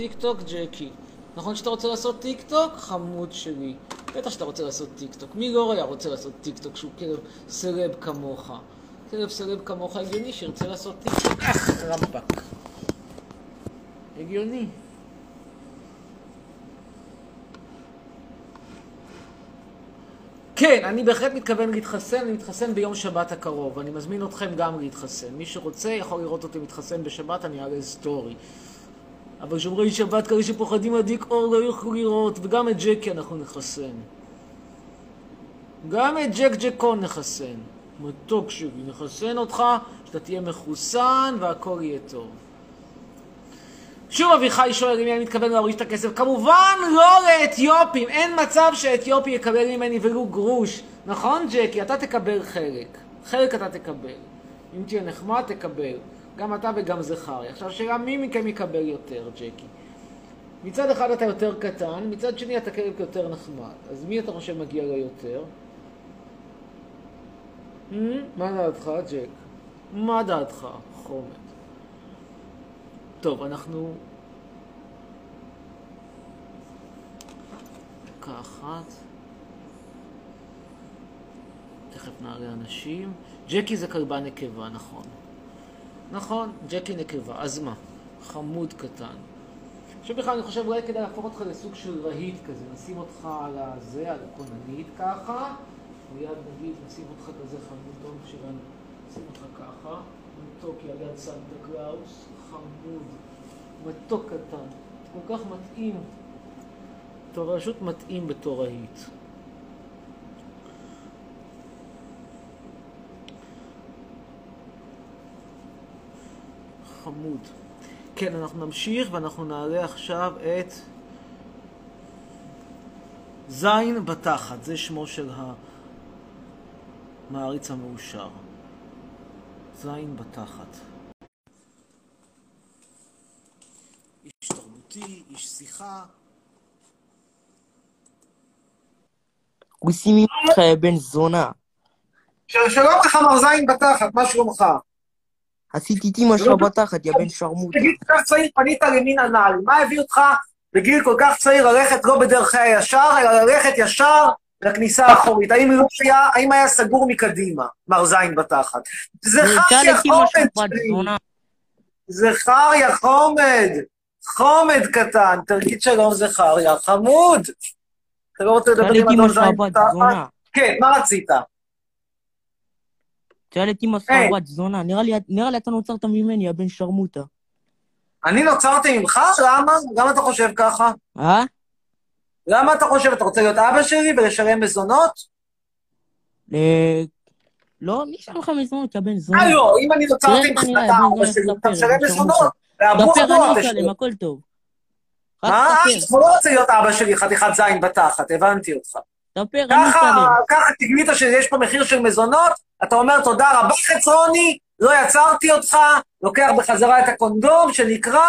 טיק טוק, ג'קי. נכון שאתה רוצה לעשות טיק טוק? חמוד שלי. בטח שאתה רוצה לעשות טיק טוק. מי לא היה רוצה לעשות טיק טוק שהוא כלב סלב כמוך? כלב סלב כמוך הגיוני שירצה לעשות טיק טוק. אך, רמפק. הגיוני. כן, אני בהחלט מתכוון להתחסן, אני מתחסן ביום שבת הקרוב. אני מזמין אתכם גם להתחסן. מי שרוצה יכול לראות אותי מתחסן בשבת, אני אעלה סטורי. אבל שומרי שבת כאלה שפוחדים מהדיק אור לא יוכלו לראות, וגם את ג'קי אנחנו נחסן. גם את ג'ק ג'קון נחסן. מתוק שלי, נחסן אותך, שאתה תהיה מחוסן והכל יהיה טוב. שוב אביחי שואל למי אני מתכוון להוריש את הכסף. כמובן לא לאתיופים, אין מצב שאתיופי יקבל ממני ולו גרוש. נכון ג'קי? אתה תקבל חלק. חלק אתה תקבל. אם תהיה נחמד תקבל. גם אתה וגם זכריה. עכשיו שאלה מי מכם יקבל יותר, ג'קי? מצד אחד אתה יותר קטן, מצד שני אתה כלב יותר נחמד. אז מי אתה חושב מגיע לו יותר? Hmm? מה דעתך, ג'ק? מה דעתך, חומד? טוב, אנחנו... דקה אחת. תכף נעלה אנשים. ג'קי זה כלבה נקבה, נכון. נכון, ג'קי נקבה. אז מה? חמוד קטן. עכשיו בכלל אני חושב אולי כדאי להפוך אותך לסוג של רהיט כזה. נשים אותך על הזה, על הכוננית ככה. מיד נגיד נשים אותך כזה חמוד, לא שלנו. נשים אותך ככה. מתוק על יד סנטה קלאוס. חמוד. מתוק קטן. כל כך מתאים. אתה פשוט מתאים בתור רהיט. חמוד. כן, אנחנו נמשיך ואנחנו נעלה עכשיו את זין בתחת, זה שמו של המעריץ המאושר. זין בתחת. איש תרבותי, איש שיחה. הוא שימי אותך, יא בן זונה. שלום לך מר זין בתחת, מה שלומך? עשיתי את אמא שלך בתחת, יא בן שרמוטה. בגיל כל כך צעיר פנית למין הנעל, מה הביא אותך בגיל כל כך צעיר ללכת לא בדרכי הישר, אלא ללכת ישר לכניסה האחורית? האם לא היה, האם היה סגור מקדימה, מר זין בתחת? זכריה חומד שלי, זכריה חומד, חומד קטן, תגיד שלום זכריה, חמוד. אתה לא רוצה לדבר עם אדון זין בתחת? כן, מה רצית? תשאל את אמא בת זונה, נראה לי אתה נוצרת ממני, הבן שרמוטה. אני נוצרתי ממך? למה? למה אתה חושב ככה? אה? למה אתה חושב? אתה רוצה להיות אבא שלי ולשלם מזונות? לא, מי ישלם לך מזונות, יא בן זונה? אה, לא, אם אני נוצרתי ממך, אתה אבא שלי, אתה משלם מזונות. דבר, אני אשלם, הכל טוב. מה? אתה לא רוצה להיות אבא שלי, חתיכת זין בתחת, הבנתי אותך. דבר, אני אשלם. ככה תגנית שיש פה מחיר של מזונות, אתה אומר תודה רבה חצרוני, לא יצרתי אותך, לוקח בחזרה את הקונדום שנקרא,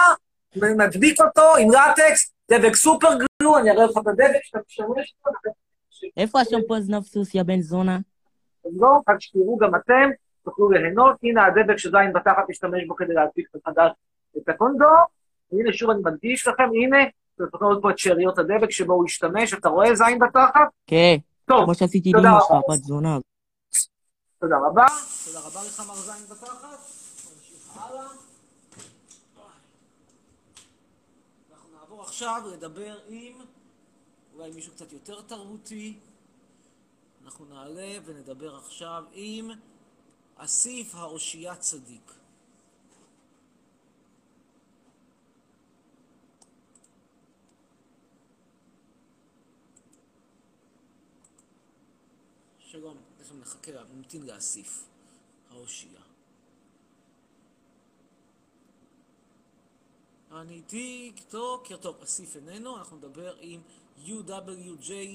מדביק אותו עם לטקס, דבק סופר גלו, אני אראה לך את הדבק שאתה משמש בו. איפה השמפו זנב סוס, יא בן זונה? לא, רק שתראו גם אתם, תוכלו ליהנות. הנה הדבק שזין בתחת משתמש בו כדי להדביק מחדש את הקונדום. והנה שוב אני מדגיש לכם, הנה, אתם יכולים לראות פה את שאריות הדבק שבו הוא השתמש, אתה רואה זין בתחת? כן. טוב, כמו שעשיתי לאמא שלך, בת זונה. תודה רבה. תודה רבה לך מר זין בתחת. נמשיך הלאה. אנחנו נעבור עכשיו לדבר עם אולי מישהו קצת יותר תרבותי. אנחנו נעלה ונדבר עכשיו עם אסיף האושייה צדיק. שלום, תכף נחכה, נמתין לאסיף, האושייה. אני טיק טוקר, טוב, אסיף איננו, אנחנו נדבר עם UWJSHSXJEY,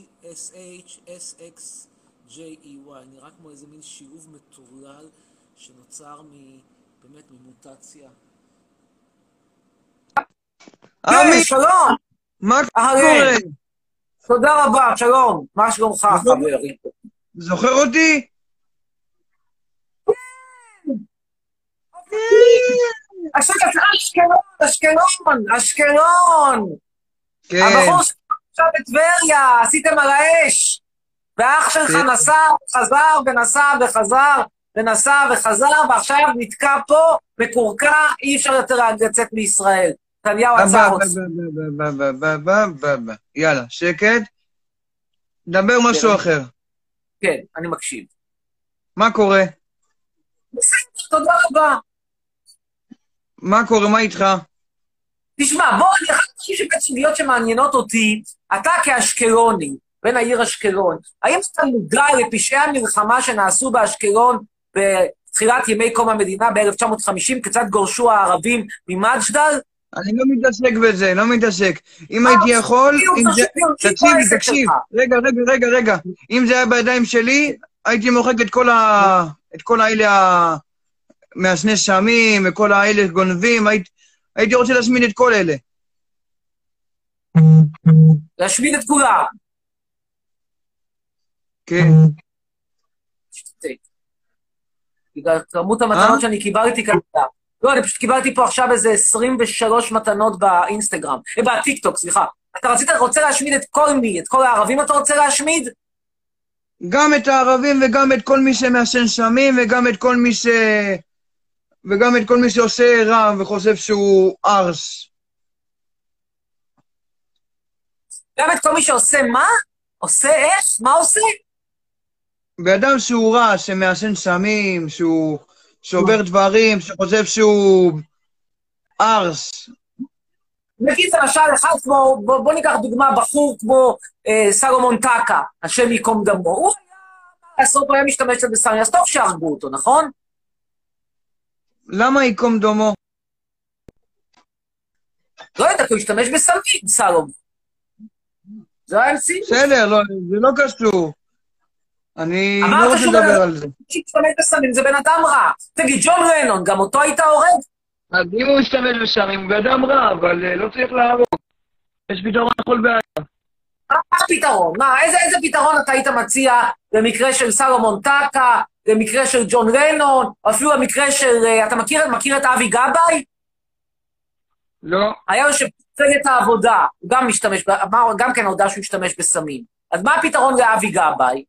נראה כמו איזה מין שילוב מטורלל שנוצר מ... באמת ממוטציה. עמי, שלום! מה קורה? תודה רבה, שלום. מה שלומך, חברי? זוכר אותי? עכשיו, אשקלון, אשקלון, אשקלון. כן. הבחור עכשיו בטבריה, עשיתם על האש. ואח שלך כן. נסע, חזר ונסע וחזר ונסע וחזר, ועכשיו נתקע פה, מקורקע, אי אפשר יותר לצאת מישראל. נתניהו עצר אותך. יאללה, שקט. דבר משהו כן. אחר. כן, אני מקשיב. מה קורה? בסדר, תודה רבה. מה קורה? מה איתך? תשמע, בוא, אני אחת שבאמת סוגיות שמעניינות אותי, אתה כאשקלוני, בן העיר אשקלון, האם אתה מודע לפשעי המלחמה שנעשו באשקלון בתחילת ימי קום המדינה ב-1950, כיצד גורשו הערבים ממג'דל? אני לא מתעסק בזה, לא מתעסק. אם הייתי יכול, בדיוק, אם זה... תקשיב. רגע, רגע, רגע, רגע. אם זה היה בידיים שלי, הייתי מוחק את כל ה... את כל האלה ה... מעשני סמים, וכל האלה גונבים, הייתי- הייתי רוצה להשמיד את כל אלה. להשמיד את כולם. כן. בגלל כמות המתנות אה? שאני קיבלתי כרגע. לא, אני פשוט קיבלתי פה עכשיו איזה 23 מתנות באינסטגרם, אה, בטיקטוק, סליחה. אתה רצית, רוצה להשמיד את כל מי? את כל הערבים אתה רוצה להשמיד? גם את הערבים וגם את כל מי שמעשן סמים וגם את כל מי ש... וגם את כל מי שעושה רע וחושב שהוא ארס. גם את כל מי שעושה מה? עושה איך? מה עושה? באדם שהוא רע, שמעשן סמים, שהוא שובר דברים, שחושב שהוא ארס. נגיד למשל אחד כמו, בוא, בוא ניקח דוגמה, בחור כמו אה, סלומון טקה, השם ייקום דמו. הוא היה, מה לעשות, הוא היה משתמש בסמים, אז טוב שהרגו אותו, נכון? למה ייקום דומו? לא יודע, כי הוא השתמש בסמים, סלומון. זה היה. בסדר, לא, זה לא קשור. אני לא רוצה לדבר על זה. שהשתמש בסמים זה בן אדם רע. תגיד, ג'ון רנון, גם אותו היית הורג? אז אם הוא ישתמש בסמים, הוא בן אדם רע, אבל אה, לא צריך להרוג. יש פתרון לכל בעיה. מה הפתרון? מה, איזה, איזה פתרון אתה היית מציע במקרה של סלומון טקה, במקרה של ג'ון רנון, או אפילו במקרה של... אה, אתה מכיר, מכיר את אבי גבאי? לא. היה יושב מפלגת העבודה, הוא גם משתמש, אמר, גם כן הודה שהוא השתמש בסמים. אז מה הפתרון לאבי גבאי?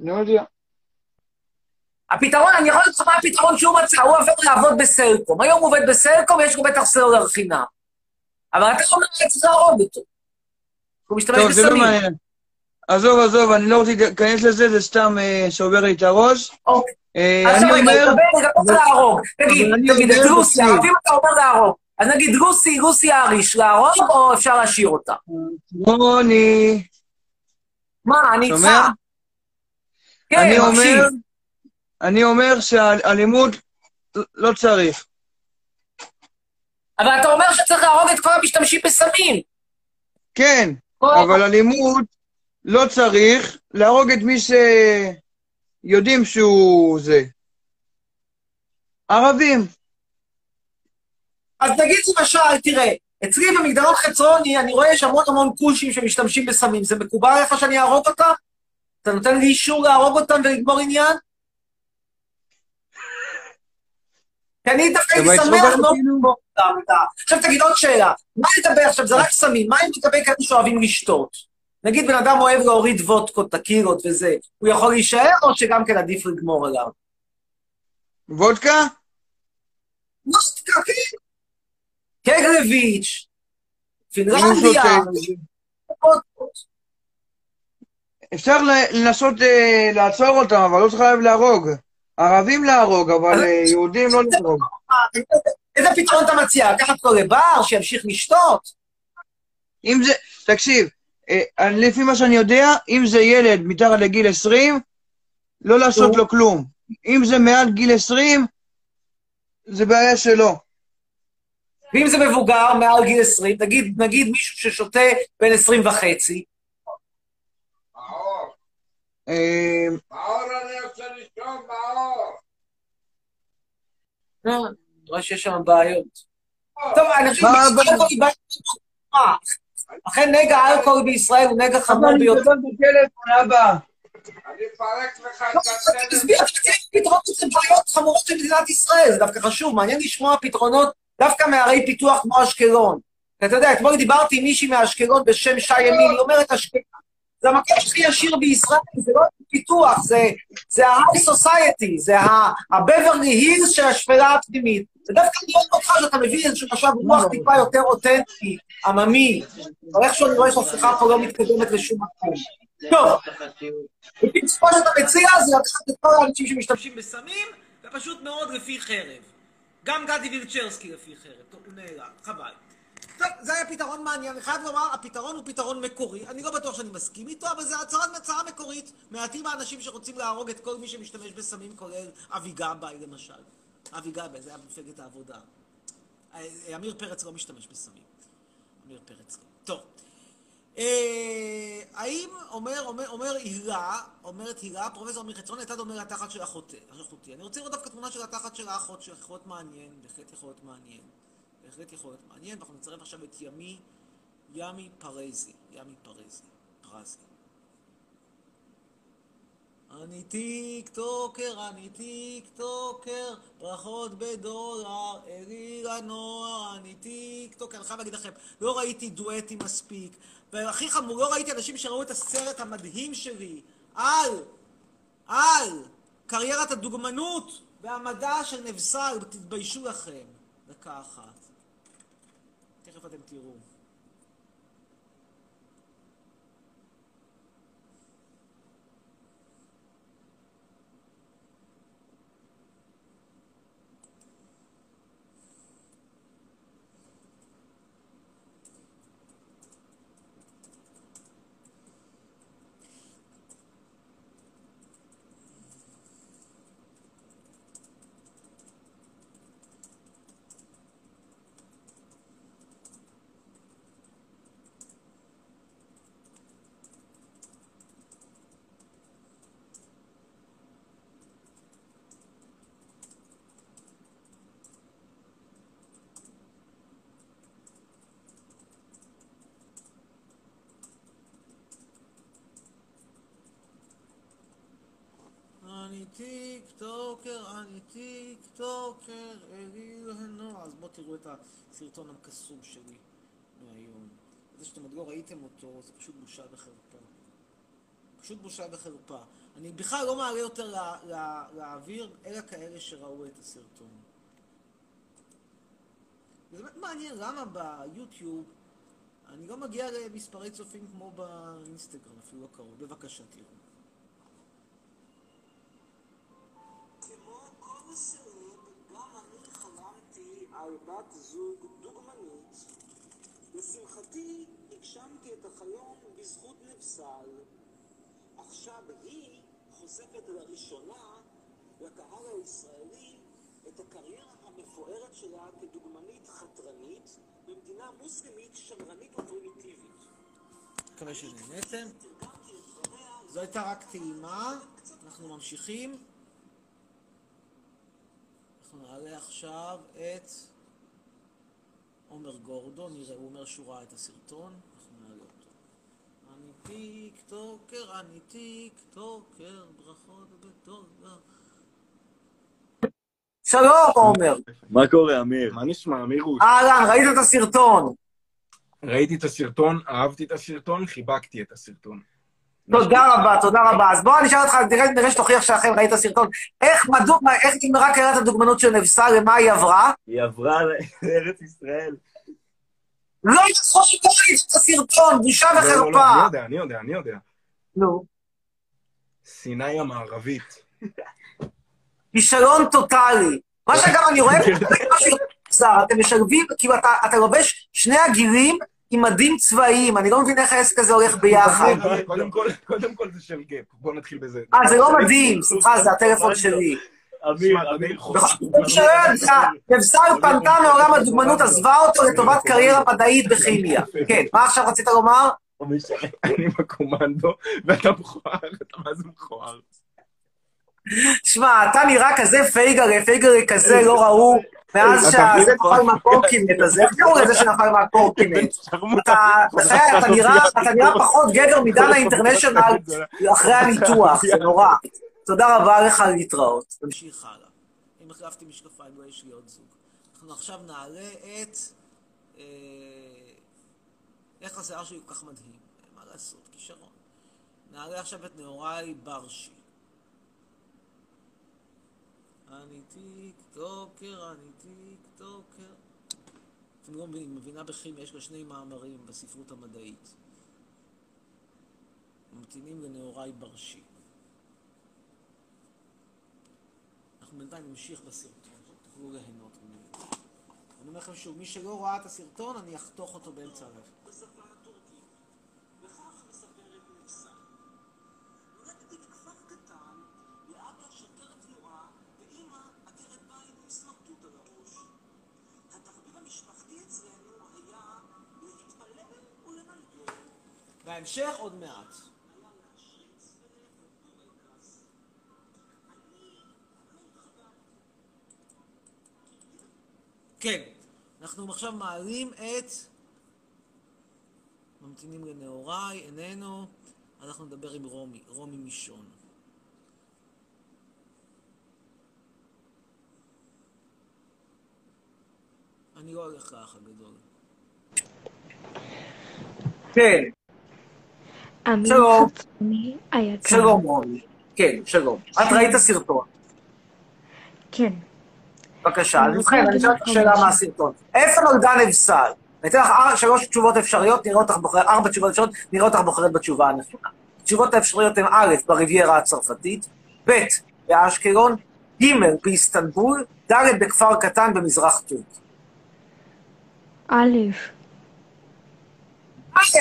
לא יודע. הפתרון, אני יכול לך מה הפתרון שהוא מצא, הוא עבר לעבוד בסלקום. היום הוא עובד בסלקום, יש לו בטח סלולר חינם. אבל אתה אומר שצריך להרוג אותו. הוא משתמש טוב, זה לא בסמים. מעניין. עזוב, עזוב, אני לא רוצה להיכנס לזה, זה סתם אה, שובר לי את הראש. אוקיי. אה, עכשיו אני אני אומר, מדבר, גם רוצה להרוג. תגיד, אני תגיד, את תקשיב. ערבים אתה אומר להרוג. אז נגיד לוסי, לוסי האריש, להרוג או אפשר להשאיר אותה? רוני, מה, אני? איתך. כן, אני מקשיב. אומר, אני אומר שאלימות לא צריך. אבל אתה אומר שצריך להרוג את כל המשתמשים בסמים. כן, אבל אלימות לא צריך להרוג את מי שיודעים שהוא זה. ערבים. אז נגיד למשל, תראה, אצלי במגדרון חצרוני, אני רואה יש המון המון כושים שמשתמשים בסמים. זה מקובל עליך שאני אהרוג אותם? אתה נותן לי אישור להרוג אותם ולגמור עניין? כי אני דווקא הייתי בא שמח מאוד כאילו? לגמור אותם. עכשיו תגיד עוד שאלה, מה לגבי, עכשיו זה רק סמים, מה אם לגבי כאלה שאוהבים לשתות? נגיד בן אדם אוהב להוריד וודקות, טקילות וזה, הוא יכול להישאר או שגם כן עדיף לגמור עליו? וודקה? לא, כן. קגלביץ', הוא פינלנדיה. וודקות. אפשר לנסות אה, לעצור אותם, אבל לא צריך להרוג. ערבים להרוג, אבל אה, יהודים לא להרוג. איזה פתרון אתה מציע? לקחת אותו לבר, שימשיך לשתות? אם זה, תקשיב, אה, לפי מה שאני יודע, אם זה ילד מתחת לגיל 20, לא לעשות לו כלום. אם זה מעל גיל 20, זה בעיה שלו. ואם זה מבוגר, מעל גיל 20, נגיד, נגיד מישהו ששותה בין 20 וחצי, מאור אני רוצה לשתות, מאור. אני רואה שיש שם בעיות. טוב, חמורה. אכן נגע האלכוהול בישראל הוא נגע חמור אני ביותר. מדבר בטלפון, אבא. אני אפרק לך לא, את הסדר. תסביר, תסביר פתרונות לבעיות חמורות של מדינת ישראל, זה דווקא חשוב, מעניין לשמוע פתרונות דווקא מערי פיתוח כמו אשקלון. אתה יודע, אתמול דיברתי עם מישהי מאשקלון בשם שי ימין, היא אומרת אשקלון, זה המקום הכי עשיר בישראל, זה לא פיתוח, זה, זה ה-high society, זה ה-Beverly Hills של השפלה הפנימית. זה דווקא נראה אותך שאתה מביא איזשהו משב רוח טיפה יותר אותנטי, עממי, אבל איכשהו אני רואה שהשיחה פה לא מתקדמת לשום מקום. טוב, בקיצור, שאתה מציע זה לקחת את כל האנשים שמשתמשים בסמים, ופשוט מאוד לפי חרב. גם גדי וילצ'רסקי לפי חרב. הוא נעלם, חבל. טוב, זה היה פתרון מעניין. אני חייב לומר, הפתרון הוא פתרון מקורי. אני לא בטוח שאני מסכים איתו, אבל זו הצהרת מצאה מקורית. מעטים האנשים שרוצים להרוג את כל מי שמשתמש בסמים, כולל אבי גבאי למשל. אבי גבאי, זה היה במפלגת העבודה. אה, עמיר פרץ לא משתמש בסמים. עמיר פרץ לא. טוב. אה, האם אומר, אומר, אומר הילה, אומרת הילה, פרופסור עמיר חצרון, הייתה דומה לתחת של. אחותי. אני רוצה לראות דווקא תמונה של התחת של האחות, שיכול להיות מעניין, בהחלט יכול להיות מעניין. בהחלט יכול להיות מעניין, ואנחנו נצרף עכשיו את ימי, ימי פרזי, ימי פרזי, פרזי. אני טיק טוקר, אני טיק טוקר, ברכות בדולר, אלי לנוער, אני טיק טוקר. אני חייב להגיד לכם, לא ראיתי דואטים מספיק, והכי חמור, לא ראיתי אנשים שראו את הסרט המדהים שלי על, על קריירת הדוגמנות והמדע של נבסל, תתביישו לכם. דקה אחת. תכף אתם תראו. טיק טוקר, אני טיק טוקר, אלי לנוער. אז בואו תראו את הסרטון הקסום שלי מהיום. זה שאתם עוד לא ראיתם אותו, זה פשוט בושה וחרפה. פשוט בושה וחרפה. אני בכלל לא מעלה יותר לה, לה, לאוויר, אלא כאלה שראו את הסרטון. זה באמת מעניין למה ביוטיוב אני לא מגיע למספרי צופים כמו באינסטגרם, אפילו לא קרוב. בבקשה, תראו. בת זוג דוגמנית. לשמחתי, הגשמתי את החלום בזכות נבסל. עכשיו היא חושפת לראשונה לקהל הישראלי את הקריירה המפוארת שלה כדוגמנית חתרנית במדינה מוסלמית שמרנית ופרימיטיבית. מקווה שנהנתם. זו הייתה רק טעימה, אנחנו ממשיכים. אנחנו נעלה עכשיו את עומר גורדון, נראה, הוא אומר שהוא ראה את הסרטון, אנחנו נעלה אותו. אני טיק טוקר, אני טיק טוקר, ברכות בטובה. שלום, עומר. מה קורה, אמיר? מה נשמע, אמירות? אהלן, ראית את הסרטון? ראיתי את הסרטון, אהבתי את הסרטון, חיבקתי את הסרטון. תודה רבה, תודה רבה. אז בוא אני אשאל אותך, נראה, נראה שתוכיח שאכן ראית סרטון. איך מדוע, מה- איך נגמרה קריית הדוגמנות של נבסל, למה היא עברה? היא עברה לארץ ישראל. לא יכול ראית את הסרטון, בושה לא, לא, לא, אני וחרפה. יודע, אני יודע, אני יודע. נו. סיני המערבית. כישלון טוטאלי. מה שאגב אני רואה, אתם משלבים, כאילו אתה, לובש שני הגירים עם מדים צבאיים, אני לא מבין איך העסק הזה הולך ביחד. קודם כל, קודם כל זה של גאפ, בוא נתחיל בזה. אה, זה לא מדהים, סליחה, זה הטלפון שלי. אמיר, אמיר, נבסל פנתה מעולם הדוגמנות, עזבה אותו לטובת קריירה מדעית בכימיה. כן, מה עכשיו רצית לומר? אני בקומנדו, ואתה מכוער, אתה מה זה מכוער? שמע, אתה נראה כזה פייגרה, פייגרה כזה לא ראו, מאז שזה? נפל מהקורקינט הזה, איך קראו לזה שנפל מהקורקינט? אתה נראה- אתה נראה פחות גבר מדנה אינטרנשיונל אחרי הניתוח, זה נורא. תודה רבה לך, להתראות. נמשיך הלאה. אם החלפתי משקפיים, לא יש לי עוד זוג. אנחנו עכשיו נעלה את... אה, איך השיער שלי כל כך מדהים? מה לעשות? כישרון. נעלה עכשיו את נהוראי ברשי. אני טיק טוקר, אני טיק טוקר. אתם לא מבינים, מבינה בכימיה, יש לה שני מאמרים בספרות המדעית. ממתינים לנהוראי ברשי. אנחנו בינתיים נמשיך בסרטון, תוכלו ליהנות ממנו. אני אומר לכם שוב, מי שלא ראה את הסרטון, אני אחתוך אותו באמצע הרב. אנחנו עכשיו מעלים את... ממתינים לנהוראי, איננו, אנחנו נדבר עם רומי, רומי מישון. אני לא הולך לאח הגדול. כן, שלום. שלום רוני. כן, שלום. את ראית סרטון. כן. בבקשה, אני אז ובכן, אני אשאל אותך שאלה. מהסרטון. איפה נולדה נבסל? אני אתן לך שלוש תשובות אפשריות, נראה אותך בוחרת, ארבע תשובות אפשריות, נראה אותך בוחרת בתשובה הנכונה. התשובות האפשריות הן א', ברביירה הצרפתית, ב', באשקלון, ג', באיסטנבול, ד', בכפר קטן במזרח טורקיה. א', א',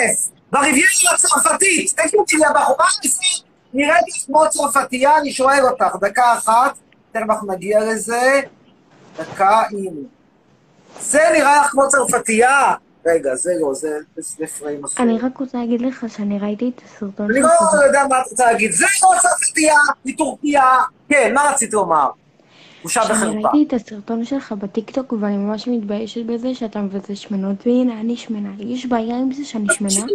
ברביירה הצרפתית, תגידי לי, הבחורה לפני, נראית כמו צרפתייה, אני שואל אותך, דקה אחת, תכף אנחנו נגיע לזה, דקה, הנה. זה נראה לך כמו צרפתייה. רגע, זה לא, זה זה פריים אחר. אני רק רוצה להגיד לך שאני ראיתי את הסרטון אני. לא יודע מה את רוצה להגיד. זה לא צרפתייה, מטורקיה. כן, מה רצית לומר? בושה וחרפה. ראיתי את הסרטון שלך בטיקטוק ואני ממש מתביישת בזה שאתה מבזה שמנות והנה אני שמנה. יש בעיה עם זה שאני שמנה?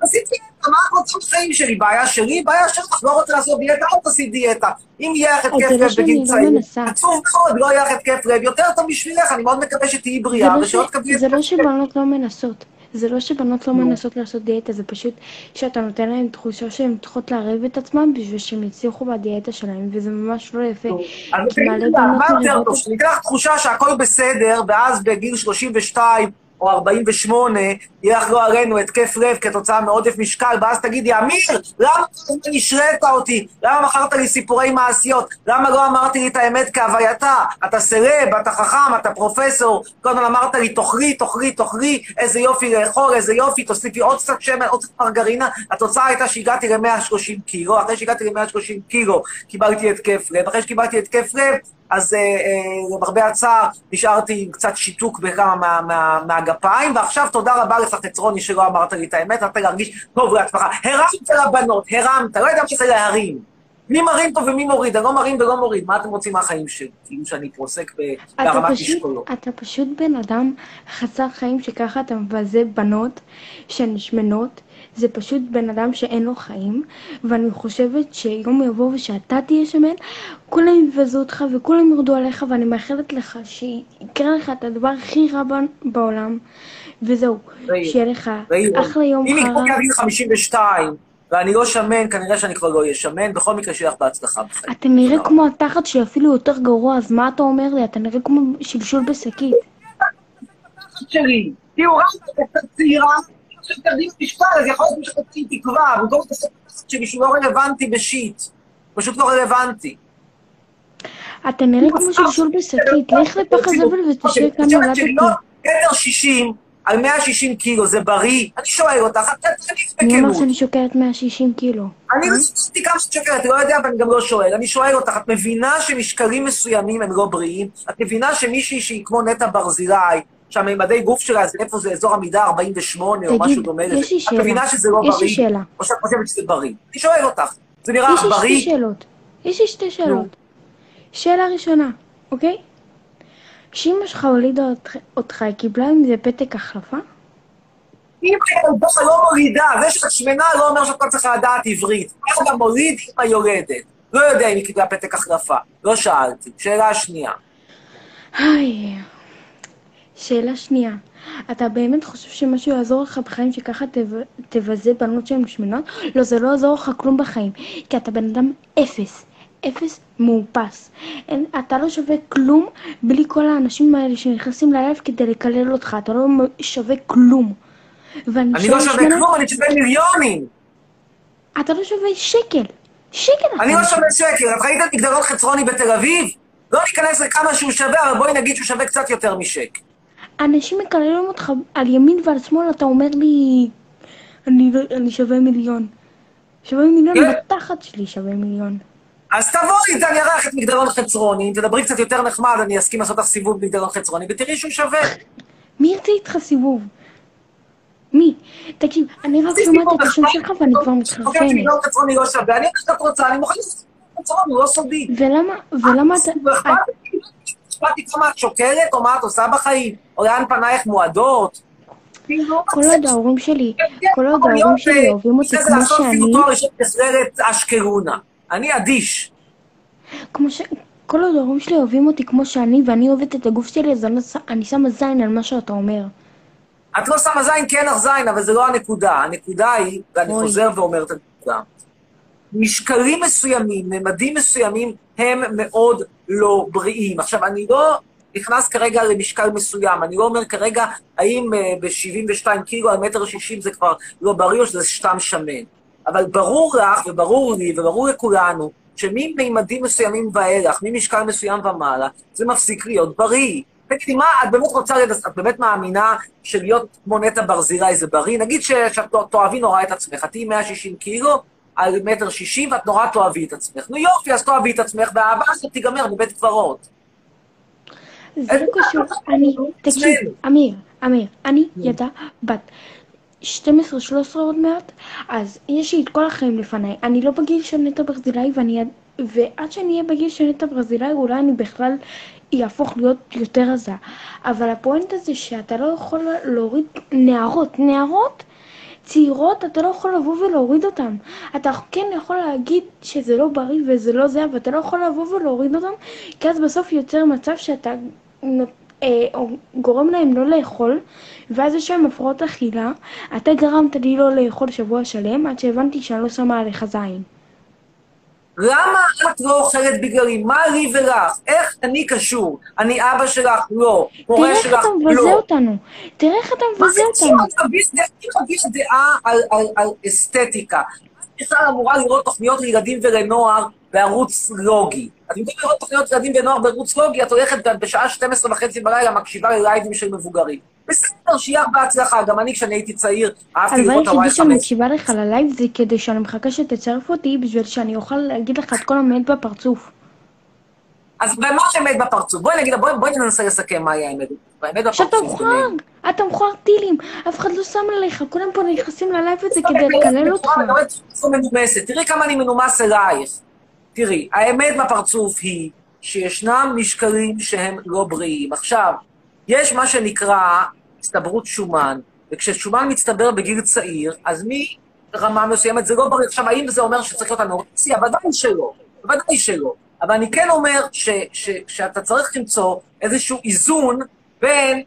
עשיתי מה את רוצה בחיים שלי? בעיה שלי? בעיה שלך, לא רוצה לעשות דיאטה, אל תעשי דיאטה. אם יהיה לך התקף זה לא לב בגיל לא צעיר. עצוב מאוד, לא יהיה לך התקף לב, יותר טוב בשבילך, אני מאוד מקווה שתהיי בריאה, לא ושלא תקבלי זה לא שבנות לא מנסות. זה לא שבנות לא. מנסות לעשות דיאטה, זה פשוט שאתה נותן להן תחושה שהן צריכות לערב את עצמן בשביל שהן יצליחו בדיאטה שלהן, וזה ממש לא יפה. אז תגידי מה יותר טוב, לך תחושה שהכל בסדר, ואז בגיל 32 או 48, יהיה לך לא עלינו התקף לב כתוצאה מעודף משקל, ואז תגידי, אמיר, למה הזמן השרית אותי? למה מכרת לי סיפורי מעשיות? למה לא אמרתי לי את האמת כהווייתה? אתה סלב, אתה חכם, אתה פרופסור, הזמן אמרת לי, תאכלי, תאכלי, תאכלי, איזה יופי לאכול, איזה יופי, תוסיפי עוד קצת שמן, עוד קצת מרגרינה. התוצאה הייתה שהגעתי ל-130 קילו, אחרי שהגעתי ל-130 קילו קיבלתי התקף לב, אחרי שקיבלתי התקף לב, אז אה, אה, למרבה הצער נשארתי עם קצת שיתוק בכמה מה, מה, מהגפיים, ועכשיו תודה רבה לך חצרוני שלא אמרת לי את האמת, נתת להרגיש טוב לעצמך. הרמת לבנות, הרמת, לא יודע מה זה להרים. מי מרים פה ומי מוריד, אני לא מרים ולא מוריד, מה אתם רוצים מהחיים שלי? כאילו שאני אתה בהרמת משקולות. אתה פשוט בן אדם חסר חיים שככה אתה מבזה בנות שהן שמנות. זה פשוט בן אדם שאין לו חיים, ואני חושבת שיום יבוא ושאתה תהיה שמן, כולם יבזו אותך וכולם ירדו עליך, ואני מאחלת לך שיקרה לך את הדבר הכי רע בעולם, וזהו, שיהיה לך אחלה יום אם יקחו חרא. לי גיל 52, ואני לא שמן, כנראה שאני כבר לא אהיה שמן, בכל מקרה שיהיה לך בהצלחה בחיים. אתה נראה כמו התחת שאפילו יותר גרוע, אז מה אתה אומר לי? אתה נראה כמו שלשול בשקית. שלי, תהיו רק צעירה, שתרדים משקל, אז יכול להיות שתוציא תקווה, במקום התחת שלי שהוא לא רלוונטי בשיט. פשוט לא רלוונטי. אתה נראה כמו שלשול בשקית, לך לפח הזבל ותשאיר כאן נולדתי. מטר שישים על 160 קילו, זה בריא? אני שואל אותך, את תעני מי אמר בכנות. שאני שוקלת 160 קילו? אני לא סתם כמה שאת שוקלת, לא יודע, ואני גם לא שואל. אני שואל אותך, את מבינה שמשקלים מסוימים הם לא בריאים? את מבינה שמישהי שהיא כמו נטע ברזילי, שהמימדי גוף שלה זה איפה זה אזור המידה 48 או תגיד, משהו דומה לזה, יש לי את שאלה. מבינה שזה לא יש לי בריא? שאלה. או שאת חושבת שזה בריא? אני שואל אותך, זה נראה יש לך לי שתי בריא? שאלות. יש לי שתי שאלות. שאלה ראשונה, אוקיי? כשאמא שלך הולידה אותך- אותך, היא קיבלה עם זה פתק החלפה? אם הילדה לא מולידה, זה שאת שמנה לא אומר שאת לא צריכה לדעת עברית. אבא מוליד, אמא יולדת. לא יודע אם היא קיבלה פתק החלפה. לא שאלתי. שאלה שנייה. היי. שאלה שנייה, אתה באמת חושב שמשהו יעזור לך בחיים שככה תב- תבזה בנות שהן שמנות? לא, זה לא יעזור לך כלום בחיים, כי אתה בן אדם אפס. אפס מאופס. אין, אתה לא שווה כלום בלי כל האנשים האלה שנכנסים ללב כדי לקלל אותך, אתה לא שווה כלום. אני לא שווה שמונה- כלום, אני שווה מיליונים. אתה לא שווה שקל. שקל אני לא לא שווה שקל. את ראית את מגדלון חצרוני בתל אביב? לא ניכנס לכמה שהוא שווה, אבל בואי נגיד שהוא שווה קצת יותר משקל. אנשים מקללים אותך על ימין ועל שמאל, אתה אומר לי, אני, לא- אני שווה מיליון. שווה מיליון, כן. בתחת שלי שווה מיליון. אז תבואי, אני ארח את מגדלון חצרוני, אם תדברי קצת יותר נחמד, אני אסכים לעשות לך סיבוב במגדלון חצרוני, ותראי שהוא שווה. מי ירצה איתך סיבוב? מי? תקשיב, אני רק שומעת את השם שלך ואני כבר מתחרפנת. לא שווה, אני יודעת שאת רוצה, אני מוכן לעשות חצרוני, הוא לא סודי. ולמה, ולמה אתה... לא אכפת לי, כמה את שוקלת, או מה את עושה בחיים, או לאן פנייך מועדות. כאילו, כל עוד ההורים שלי, כל עוד ההורים שלי אוהבים אותי אחרי זה כמו לעשות שאני, אפילו תואר ראשון בסרט אשקלונה. אני אדיש. כמו ש... כל עוד ההורים שלי אוהבים אותי כמו שאני ואני אוהבת את הגוף שלי, אז אני, אני שמה זין על מה שאתה אומר. את לא שמה זין כי אין לך זין, אבל זה לא הנקודה. הנקודה היא, ואני. חוזר ואומר את הנקודה, משקלים מסוימים, ממדים מסוימים, הם מאוד לא בריאים. עכשיו, אני לא נכנס כרגע למשקל מסוים, אני לא אומר כרגע האם ב-72 קילו על מטר 60 זה כבר לא בריא או שזה סתם שמן. אבל ברור לך וברור לי וברור לכולנו שמממדים מסוימים ואילך, ממשקל מסוים ומעלה, זה מפסיק להיות בריא. תגידי, מה, את באמת רוצה, את באמת מאמינה שלהיות כמו נטע ברזילי זה בריא? נגיד שאת תאהבי נורא את עצמך, תהיי 160 קילו על מטר 60 ואת נורא תאהבי את עצמך. נו יופי, אז תאהבי את עצמך, והאהבה הזאת תיגמר בבית קברות. זה לא קשור, אני, תקשיב, אמיר, אמיר, אני ילדה בת 12-13 עוד מעט, אז יש לי את כל החיים לפניי. אני לא בגיל של נטע ברזילי, ואני, ועד שאני אהיה בגיל של נטע ברזילי, אולי אני בכלל יהפוך להיות יותר עזה. אבל הפואנטה זה שאתה לא יכול להוריד נערות, נערות צעירות, אתה לא יכול לבוא ולהוריד אותן. אתה כן יכול להגיד שזה לא בריא וזה לא זה, אבל אתה לא יכול לבוא ולהוריד אותן, כי אז בסוף יוצר מצב שאתה אה, גורם להם לא לאכול, ואז יש להם הפרעות אכילה. אתה גרמת לי לא לאכול שבוע שלם, עד שהבנתי שאני לא שמה עליך זין. למה את לא אוכלת בגללי? מה לי ולך? איך אני קשור? אני אבא שלך? לא. מורה תראה איך שלך? אתה מבזה לא. אותנו. תראה איך אתה מה מבזה זה אותנו. קשור? אני מביע דעה על, על, על אסתטיקה. את בכלל אמורה לראות תוכניות לילדים ולנוער בערוץ לוגי. את במקום לראות תוכניות ילדים ונוער בערוץ לוגי, את הולכת בשעה 12 וחצי בלילה, מקשיבה ללייבים של מבוגרים. בסדר, שיהיה לך בהצלחה. גם אני, כשאני הייתי צעיר, אהבתי הדבר לראות את היחידי שאני הוואי מקשיבה לך ללייב זה כדי שאני מחכה שתצרף אותי בשביל שאני אוכל להגיד לך את כל האמת בפרצוף. אז ומה האמת בפרצוף? בואי נגיד, בואי, בואי ננסה לסכם מהי האמת. האמת שאתה בפרצוף. מכוער, אתה מכוער טילים, אף אחד לא שם עליך, כולם פה נכנסים ללייב הזה כדי לקלל אותך. תראי כמה אני מנומס אלייך. תראי, האמת בפרצוף היא שישנם משקלים שהם לא בריאים. עכשיו, יש מה שנקרא הסתברות שומן, וכששומן מצטבר בגיל צעיר, אז מרמה מסוימת זה לא בריא. עכשיו, האם זה אומר שצריך להיות אנורקסיה? ודאי שלא. ודאי שלא. אבל אני כן אומר ש, ש, שאתה צריך למצוא איזשהו איזון בין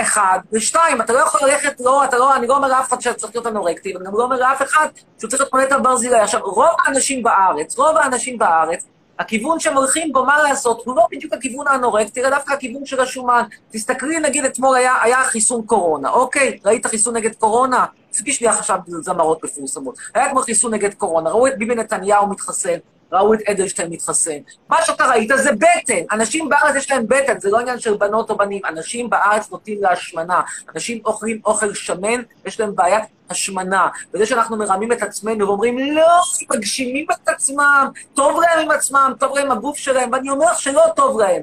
אחד ושתיים. אתה לא יכול ללכת, לא, אתה לא, אני לא אומר לאף אחד שצריך להיות אנורקטי, ואני גם לא אומר לאף אחד שהוא צריך להיות מונט על ברזילי. עכשיו, רוב האנשים בארץ, רוב האנשים בארץ, הכיוון שהם הולכים בו, מה לעשות, הוא לא בדיוק הכיוון האנורקטי, אלא דווקא הכיוון של השומן. תסתכלי, נגיד, אתמול היה, היה חיסון קורונה, אוקיי? ראית חיסון נגד קורונה? עשיתי שנייה עכשיו זמרות מפורסמות. היה כמו חיסון נגד קורונה, ראו את ביבי נתניהו מתחסן, ראו את אדלשטיין מתחסן. מה שאתה ראית זה בטן. אנשים בארץ יש להם בטן, זה לא עניין של בנות או בנים. אנשים בארץ נוטים להשמנה. אנשים אוכלים אוכל שמן, יש להם בעיית השמנה. וזה שאנחנו מרמים את עצמנו ואומרים, לא, מגשימים את עצמם, טוב להם עם עצמם, טוב להם הגוף שלהם, ואני אומר לך שלא טוב להם.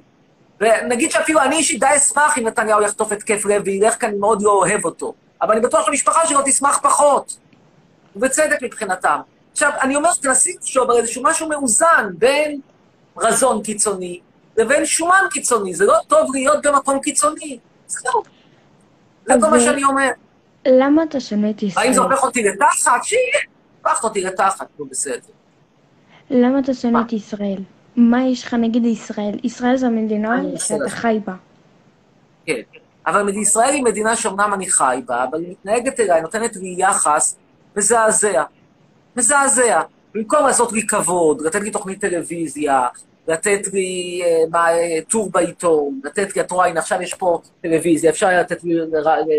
ונגיד שאפילו אני אישית די אשמח אם נתניהו יחטוף התקף לב וילך, כי אני מאוד לא אוהב אותו. אבל אני בטוח שהמשפחה שלו תשמח פחות. ובצדק מבחינתם. עכשיו, אני אומר, תנסי לחשוב על איזשהו משהו מאוזן בין רזון קיצוני לבין שומן קיצוני. זה לא טוב להיות במקום קיצוני. זהו. זה כל מה שאני אומר. למה אתה שונא את האם ישראל? זה הופך אותי לתחת? שיהיה. הפכת אותי לתחת, נו בסדר. למה אתה שונא את ישראל? מה יש לך נגד ישראל? ישראל זו המדינה שאתה. חי בה. כן. אבל ישראל היא מדינה שאומנם אני חי בה, אבל היא מתנהגת אליי, נותנת לי יחס מזעזע. מזעזע. במקום לעשות לי כבוד, לתת לי תוכנית טלוויזיה, לתת לי אה, מה, אה, טור בעיתון, לתת לי, את רואה, הנה עכשיו יש פה טלוויזיה, אפשר היה לתת לי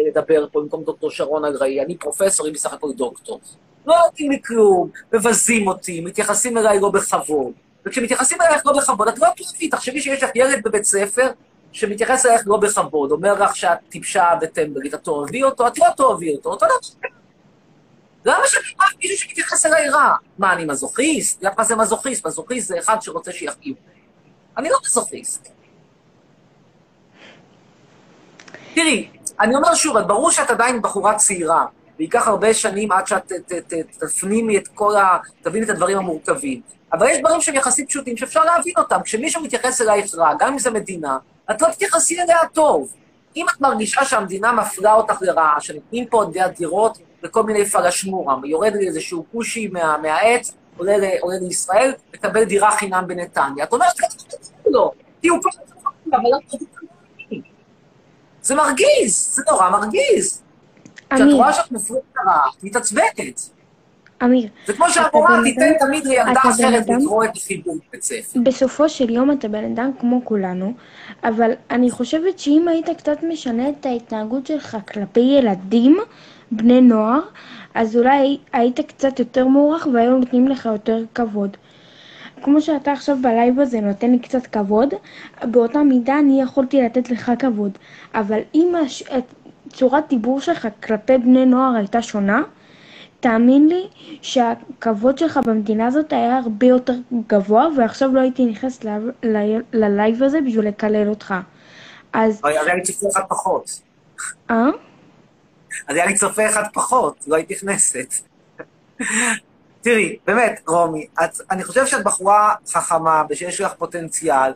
לדבר פה במקום דוקטור שרון אלראי, אני פרופסור, היא בסך הכל דוקטור. לא נותנים לי כלום, מבזים אותי, מתייחסים אליי לא בכבוד. וכשמתייחסים אלייך לא בכבוד, את לא תאהבי, תחשבי שיש לך ילד בבית ספר שמתייחס אלייך לא בכבוד, אומר לך שאת טיפשה וטמבלית, את תאהבי אותו, את לא תאהבי אותו, אותו דבר. למה שאני אוהב מישהו שמתייחס אליי רע? מה, אני מזוכיסט? יודעת מה זה מזוכיסט? מזוכיסט זה אחד שרוצה שיחכים. אני לא מזוכיסט. תראי, אני אומר שוב, ברור שאת עדיין בחורה צעירה, וייקח הרבה שנים עד שאת ת- ת- ת- תפנימי את כל ה... תביני את הדברים המורכבים. אבל יש דברים שהם יחסית פשוטים שאפשר להבין אותם. כשמישהו מתייחס אלייך רע, גם אם זו מדינה, את לא תתייחסי אליה טוב. אם את מרגישה שהמדינה מפלה אותך לרעה, שנותנים פה עוד דירות לכל מיני פלשמורה, יורד לי איזשהו כושי מה, מהעץ, עולה, עולה לישראל, מקבל דירה חינם בנתניה. את אומרת, לא, כי הוא כל אבל לא. זה מרגיז, זה נורא מרגיז. כשאת רואה שאת מפריעה לרעה, את מתעצבנת. אמיר, זה כמו שהמורה תיתן תמיד לילדה אחרת לקרוא את החיבור בבית ספר. בסופו של יום אתה בן אדם כמו כולנו, אבל אני חושבת שאם היית קצת משנה את ההתנהגות שלך כלפי ילדים, בני נוער, אז אולי היית קצת יותר מוערך והיו נותנים לך יותר כבוד. כמו שאתה עכשיו בלייב הזה נותן לי קצת כבוד, באותה מידה אני יכולתי לתת לך כבוד. אבל אם הש... צורת דיבור שלך כלפי בני נוער הייתה שונה, תאמין לי שהכבוד שלך במדינה הזאת היה הרבה יותר גבוה, ועכשיו לא הייתי נכנסת ל- ל- ללייב הזה בשביל לקלל אותך. אז, אז היה לי פחות. אה? אז היה לי צופה אחד פחות, לא הייתי נכנסת. תראי, באמת, רומי, את, אני חושב שאת בחורה חכמה ושיש לך פוטנציאל,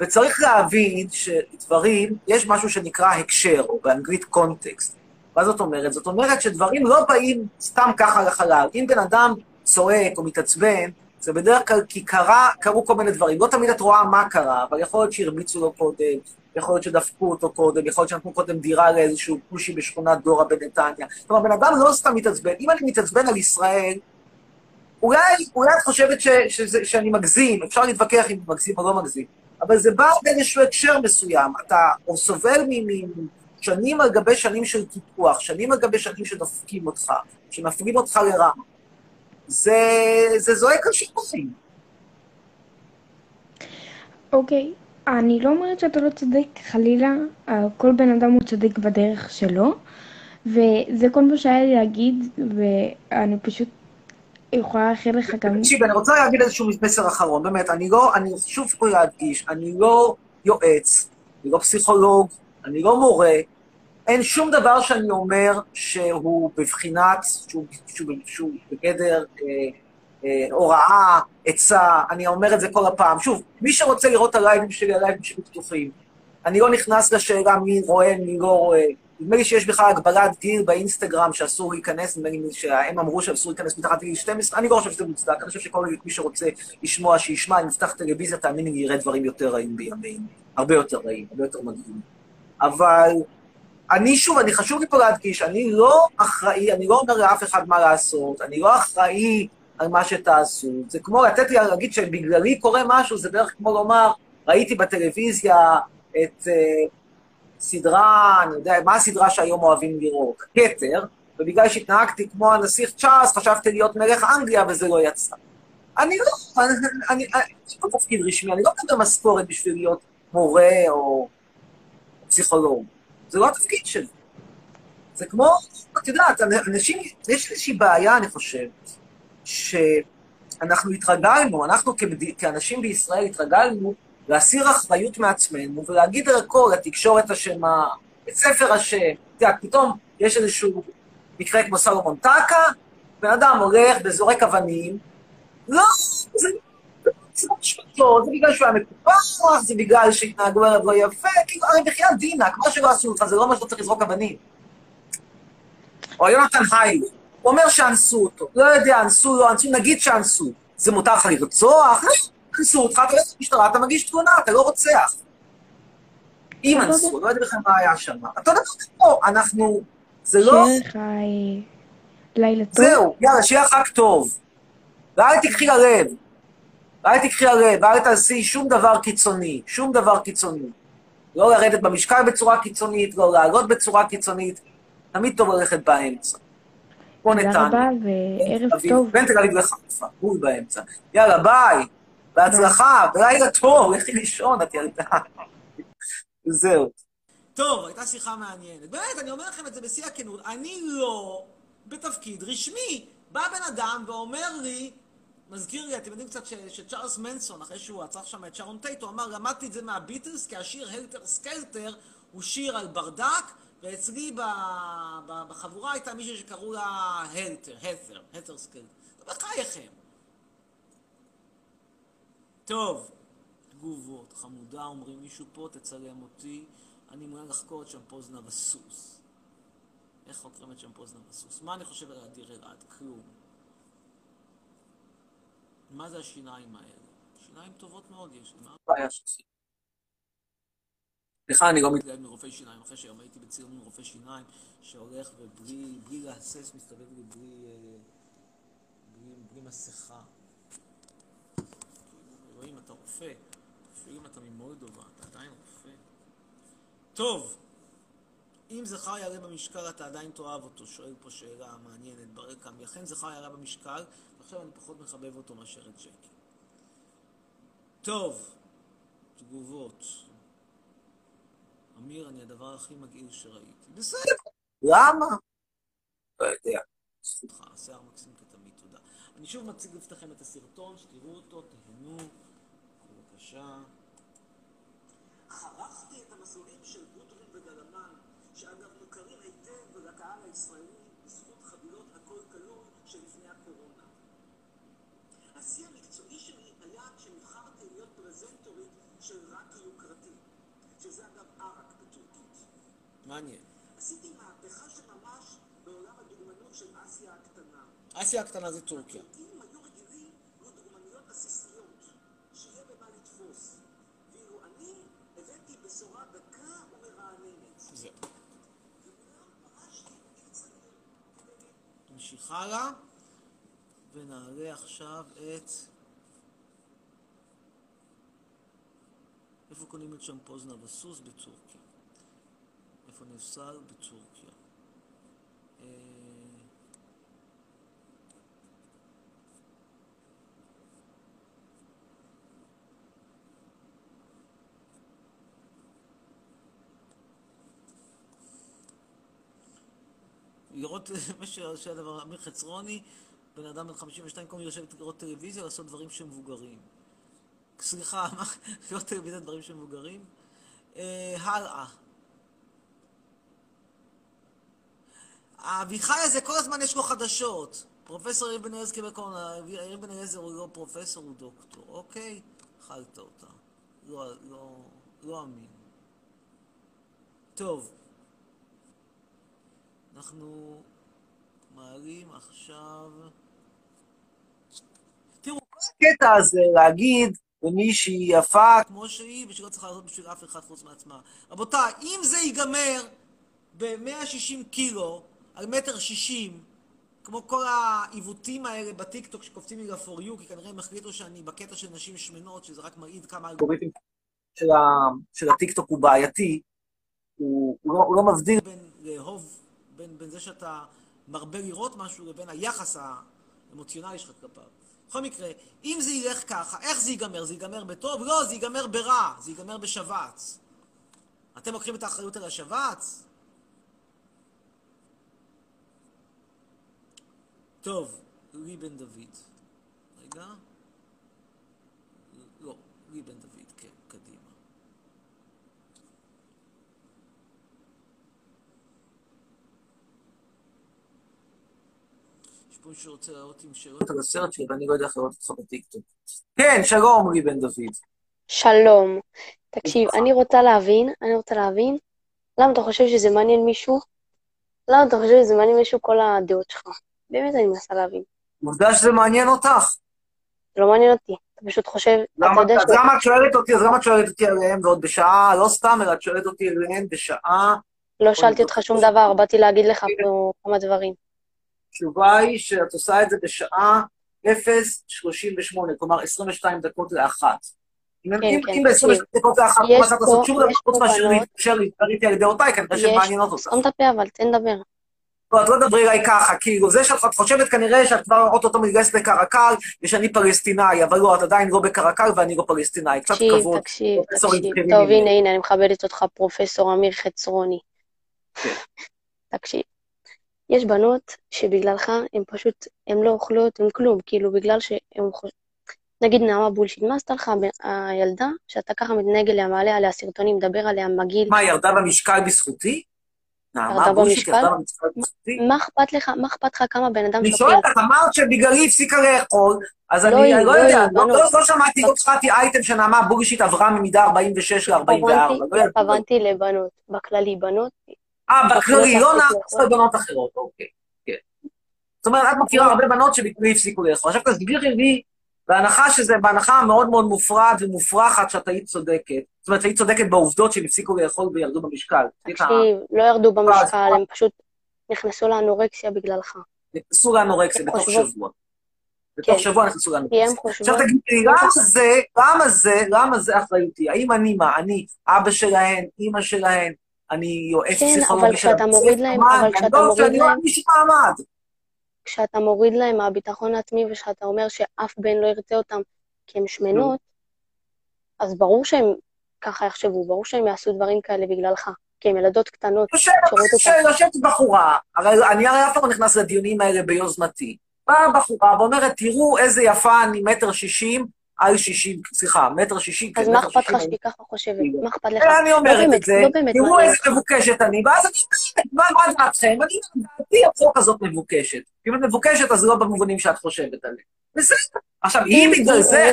וצריך להבין שדברים, יש משהו שנקרא הקשר, או באנגלית קונטקסט. מה זאת אומרת? זאת אומרת שדברים לא באים סתם ככה לחלל. אם בן אדם צועק או מתעצבן, זה בדרך כלל כי קרה, קרו כל מיני דברים. לא תמיד את רואה מה קרה, אבל יכול להיות שהרביצו לו קודם, יכול להיות שדפקו אותו קודם, יכול להיות שנתנו קודם דירה לאיזשהו כושי בשכונת דורה בנתניה. כלומר, בן אדם לא סתם מתעצבן. אם אני מתעצבן על ישראל, אולי, אולי את חושבת ש, שזה, שאני מגזים, אפשר להתווכח אם מגזים או לא מגזים, אבל זה בא באיזשהו הקשר מסוים. אתה או סובל משנים על גבי שנים של קיפוח, שנים על גבי שנים שדופקים אותך, שמפעילים אותך לרע. זה, זה זועק על שיפורים. אוקיי, אני לא אומרת שאתה לא צודק, חלילה, אה, כל בן אדם הוא צודק בדרך שלו, וזה כל מה שהיה לי להגיד, ואני פשוט יכולה לאחל לך גם... תקשיב, אני רוצה להגיד איזשהו מסר אחרון, באמת, אני לא, אני שוב פה להדגיש, אני לא יועץ, אני לא פסיכולוג, אני לא מורה, אין שום דבר שאני אומר שהוא בבחינת, שהוא, שהוא, שהוא בגדר אה, הוראה, עצה, אני אומר את זה כל הפעם. שוב, מי שרוצה לראות את הלייבים שלי, הלייבים שלי פתוחים. אני לא נכנס לשאלה מי רואה, מי לא רואה. נדמה לי שיש בכלל הגבלת גיל באינסטגרם שאסור להיכנס, נדמה לי שהם אמרו שאסור להיכנס מתחת לגיל 12, אני לא חושב שזה מוצדק, אני חושב שכל מי שרוצה לשמוע, שישמע, אם נפתח טלוויזיה, תאמיני לי, יראה דברים יותר רעים בימינו. הרבה יותר רעים, הרבה יותר מדהים. אבל אני שוב, אני חשוב לי פה להדגיש, אני לא אחראי, אני לא אומר לאף אחד מה לעשות, אני לא אחראי על מה שתעשו. זה כמו לתת לי להגיד שבגללי קורה משהו, זה בערך כמו לומר, ראיתי בטלוויזיה את uh, סדרה, אני יודע, מה הסדרה שהיום אוהבים לראות? כתר, ובגלל שהתנהגתי כמו הנסיך צ'ארלס, חשבתי להיות מלך אנגליה וזה לא יצא. אני לא, אני, יש פה תפקיד רשמי, אני לא מקבל משכורת בשביל להיות מורה או פסיכולוג. זה לא התפקיד שלי. זה כמו, את יודעת, אנשים, יש איזושהי בעיה, אני חושב, שאנחנו התרגלנו, אנחנו כבד... כאנשים בישראל התרגלנו להסיר אחריות מעצמנו ולהגיד על הכל, התקשורת אשמה, בית ספר אשם. את יודעת, פתאום יש איזשהו מקרה כמו סלומון טקה, בן אדם הולך וזורק אבנים, לא, זה לא משפטי. אותו, זה בגלל שהוא היה מקופח, זה בגלל שהתנהגו עליו לא יפה, כאילו, הרי בחייאת דינק, מה שלא עשו לך, זה לא אומר שאתה צריך לזרוק אבנים. או יונתן הייל, אומר שאנסו אותו, לא יודע, אנסו, לא אנסו, נגיד שאנסו. זה מותר לך לרצוח? לא, אנסו אותך, אתה הולך למשטרה, אתה מגיש תלונה, אתה לא רוצח. אם אנסו, לא יודע בכלל מה היה שם. אותו דבר פה, אנחנו, זה לא... אה, לילה טוב. זהו, יאללה, שיהיה חג טוב. ואל תקחי ללב. ואל תקחי ללב, ואל תעשי שום דבר קיצוני, שום דבר קיצוני. לא לרדת במשקל בצורה קיצונית, לא לעלות בצורה קיצונית. תמיד טוב ללכת באמצע. כמו תודה נתניה. רבה וערב טוב. בין תל אביב לחיפה, בול באמצע. יאללה, ביי. בהצלחה, ולילה טוב, לכי לישון, את ילדה. זהו. טוב, הייתה שיחה מעניינת. באמת, אני אומר לכם את זה בשיא הכנות. אני לא בתפקיד רשמי. בא בן אדם ואומר לי, מזכיר לי, אתם יודעים קצת ש- שצ'ארלס מנסון, אחרי שהוא רצח שם את שרון טייט, הוא אמר, למדתי את זה מהביטלס, כי השיר Helter Skelter הוא שיר על ברדק, ואצלי בחבורה הייתה מישהי שקראו לה Helter, Helter, Helter Skelter. בחייכם. טוב, תגובות, חמודה, אומרים מישהו פה, תצלם אותי, אני מעוניין לחקור את שמפו זנב הסוס. איך חוקרים את שמפו זנב הסוס? מה אני חושב על אדיר אלעד? כלום. מה זה השיניים האלה? שיניים טובות מאוד יש לי, מה הבעיה שלך? סליחה, אני לא מתלהב מרופא שיניים, אחרי שהיום הייתי בצילום עם רופא שיניים שהולך ובלי בלי להסס מסתובב לי בלי, אה, בלי, בלי מסכה. אלוהים, אתה רופא. אפילו אם אתה ממולדובה, אתה עדיין רופא. טוב, אם זכר יעלה במשקל, אתה עדיין תאהב אותו. שואל פה שאלה מעניינת ברקע. אכן זכר יעלה במשקל, ועכשיו אני פחות מחבב אותו מאשר את ג'קי. טוב, תגובות. אמיר, אני הדבר הכי מגעיל שראיתי. בסדר. למה? לא יודע. סליחה, שיער מקסים כתמיד, תודה. אני שוב מציג בפניכם את הסרטון, שתראו אותו, תהנו. בבקשה. חרכתי את המסלולים של גודרין וגלמן, שאגב מוכרים היטב לקהל הישראלי בזכות חבילות הכל כלול שלפני הקורונה. השיא המקצועי שלי היה כשנבחרתי להיות פרזנטורית של רק יוקרתי, שזה אגב ערק בטורקית. מעניין. עשיתי מהפכה של ממש בעולם הדוגמנות של אסיה הקטנה. אסיה הקטנה זה טורקיה. הטורקים היו רגילים לדוגמניות עסיסיות, שיהיה במה לתפוס. ואילו אני הבאתי בשורה דקה ומרעננת. זהו. נמשיך הלאה, ונעלה עכשיו את... איפה קונים את שמפוזנה בסוס? בטורקיה. איפה נפסל? בטורקיה. אה, לראות, מה שהדבר, אמיר חצרוני, בן אדם בן 52, קודם לשבת לראות טלוויזיה, לעשות דברים שהם מבוגרים. סליחה, מה? לראות טלוויזיה, דברים שהם מבוגרים? אה, הלאה. האביחי הזה, כל הזמן יש לו חדשות. פרופסור יאיר בן אליעזר קיבל קורונה, יאיר בן אליעזר הוא לא פרופסור, הוא דוקטור. אוקיי? אכלת אותה. לא, לא, לא אמין. טוב. אנחנו מעלים עכשיו... תראו, כל הקטע הזה להגיד למישהי יפה כמו שהיא, ושהיא לא צריכה לעשות בשביל אף אחד חוץ מעצמה. רבותיי, אם זה ייגמר ב-160 קילו על מטר 60, כמו כל העיוותים האלה בטיקטוק שקופצים לי ל-for you, כי כנראה הם החליטו שאני בקטע של נשים שמנות, שזה רק מעיד כמה אלגוריתם של, ה... של הטיקטוק הוא בעייתי, הוא, הוא, לא, הוא לא מבדיל בין לאהוב, בין, בין זה שאתה מרבה לראות משהו לבין היחס האמוציונלי שלך כלפיו. בכל מקרה, אם זה ילך ככה, איך זה ייגמר? זה ייגמר בטוב? לא, זה ייגמר ברע, זה ייגמר בשבץ. אתם לוקחים את האחריות על השבץ? טוב, לי בן דוד. רגע. לא, לי בן דוד, כן, קדימה. יש פה מישהו שרוצה להראות עם שאלות על הסרט שלי, ואני לא יודע איך לראות אותך בטיקטוק. כן, שלום, עמרי בן דוד. שלום. תקשיב, אני רוצה להבין, אני רוצה להבין, למה אתה חושב שזה מעניין מישהו? למה אתה חושב שזה מעניין מישהו כל הדעות שלך? באמת אני מנסה להבין. עובדה שזה מעניין אותך. זה לא מעניין אותי. אתה פשוט חושב. למה את שואלת אותי, אז למה את שואלת אותי עליהם ועוד בשעה, לא סתם, אלא את שואלת אותי עליהם בשעה, לא שאלתי אותך שום דבר, באתי להגיד לך פה כמה דברים. התשובה היא שאת עושה את זה בשעה 0.38, כלומר 22 דקות לאחת. אם כן, אם- כן, אם ב-22 תקשיב. דקות לאחת לא מצאת לעשות פה- שום דבר חוץ מאשר להתקשר איתי על כנראה שהן יש, מעניינות אותך. סתום את הפה אבל, תן לדבר. לא, את לא תדברי אליי ככה, כאילו, זה שאת חושבת כנראה שאת כבר אוטוטו מתגייסת לקרקל, ושאני פלסטינאי, אבל לא, את עדיין לא בקרקל ואני לא פלסטינאי. קצת כבוד. תקשיב, תקשיב. טוב. הנה, הנה, אני מכבדת אותך, פרופסור אמיר חצרוני. כן. תקשיב, יש בנות שבגללך הן פשוט, הן לא אוכלות, הן כלום, כאילו, בגלל שהן חושבות... נגיד נעמה בולשיט, מה עשתה לך הילדה, שאתה ככה מתנהג אליה, מעלה עליה סרטונים, מדבר עליה מגעיל? מה, ירדה במשקל בזכותי? נעמה בולשיט? ירדה במשקל בזכותי? מה אכפת לך, מה אכפת לך כמה בן אדם אני שוקל? שואלת, את אמרת שבגללי הפסיקה לאכול, אז אני אני לא לא יודע, לא- בנות. לא לא שמעתי, לא קראתי אייטם שנעמה בולשיט עברה ממידה 46 ל-44. התכוונתי- לא יודע. התכוונתי לבנות, בכללי, בנות, אה, בכללי, לא לאכול. בנות אחרות, אוקיי. כן. זאת אומרת, את מכירה הרבה בנות שבגללי הפסיקו לאכול. עכשיו תסבירי לי, בהנחה שזה, בהנחה מאוד מאוד מופרעת ומופרכת שאת היית צודקת, זאת אומרת, היית צודקת בעובדות שהם הפסיקו לאכול וירדו במשקל. תקשיב, לא ירדו במשקל, הם פשוט נכנסו לאנורקסיה בגללך. נכנסו לאנורקסיה בתוך. שבוע. בתוך כן. שבוע נכנסו לאנורקסיה. עכשיו. תגידי למה זה, למה זה, למה זה אחריותי? האם אני מה, אני אבא שלהן, אימא שלהן, אני יועץ כן, פסיכולוגי של להם- מה, אבל אני כשאתה לא- מוריד לא להם- מישהו מעמד. כשאתה מוריד להם מהביטחון העצמי ושאתה אומר שאף בן לא ירצה אותם כי הן שמנות, אז ברור שהם ככה יחשבו, ברור שהם יעשו דברים כאלה בגללך. כי הן ילדות קטנות יושבת אותם. יושבת בחורה, הרי אני הרי אף פעם לא נכנס לדיונים האלה ביוזמתי. באה בחורה ואומרת, תראו איזה יפה אני מטר שישים על שישים, סליחה, מטר שישים, אז כן, מה מטר אכפת לך שישים. שהיא ככה חושבת? כאילו. מה אכפת לך? אני אומרת לא את זה, לא תראו מעניין איזה. מבוקשת אני, ואז אני אומרת, מה מה דעתכם? אני דעתי החוק הזאת מבוקשת. אם את מבוקשת, אז לא במובנים שאת חושבת עליה. בסדר. עכשיו, אם בגלל זה,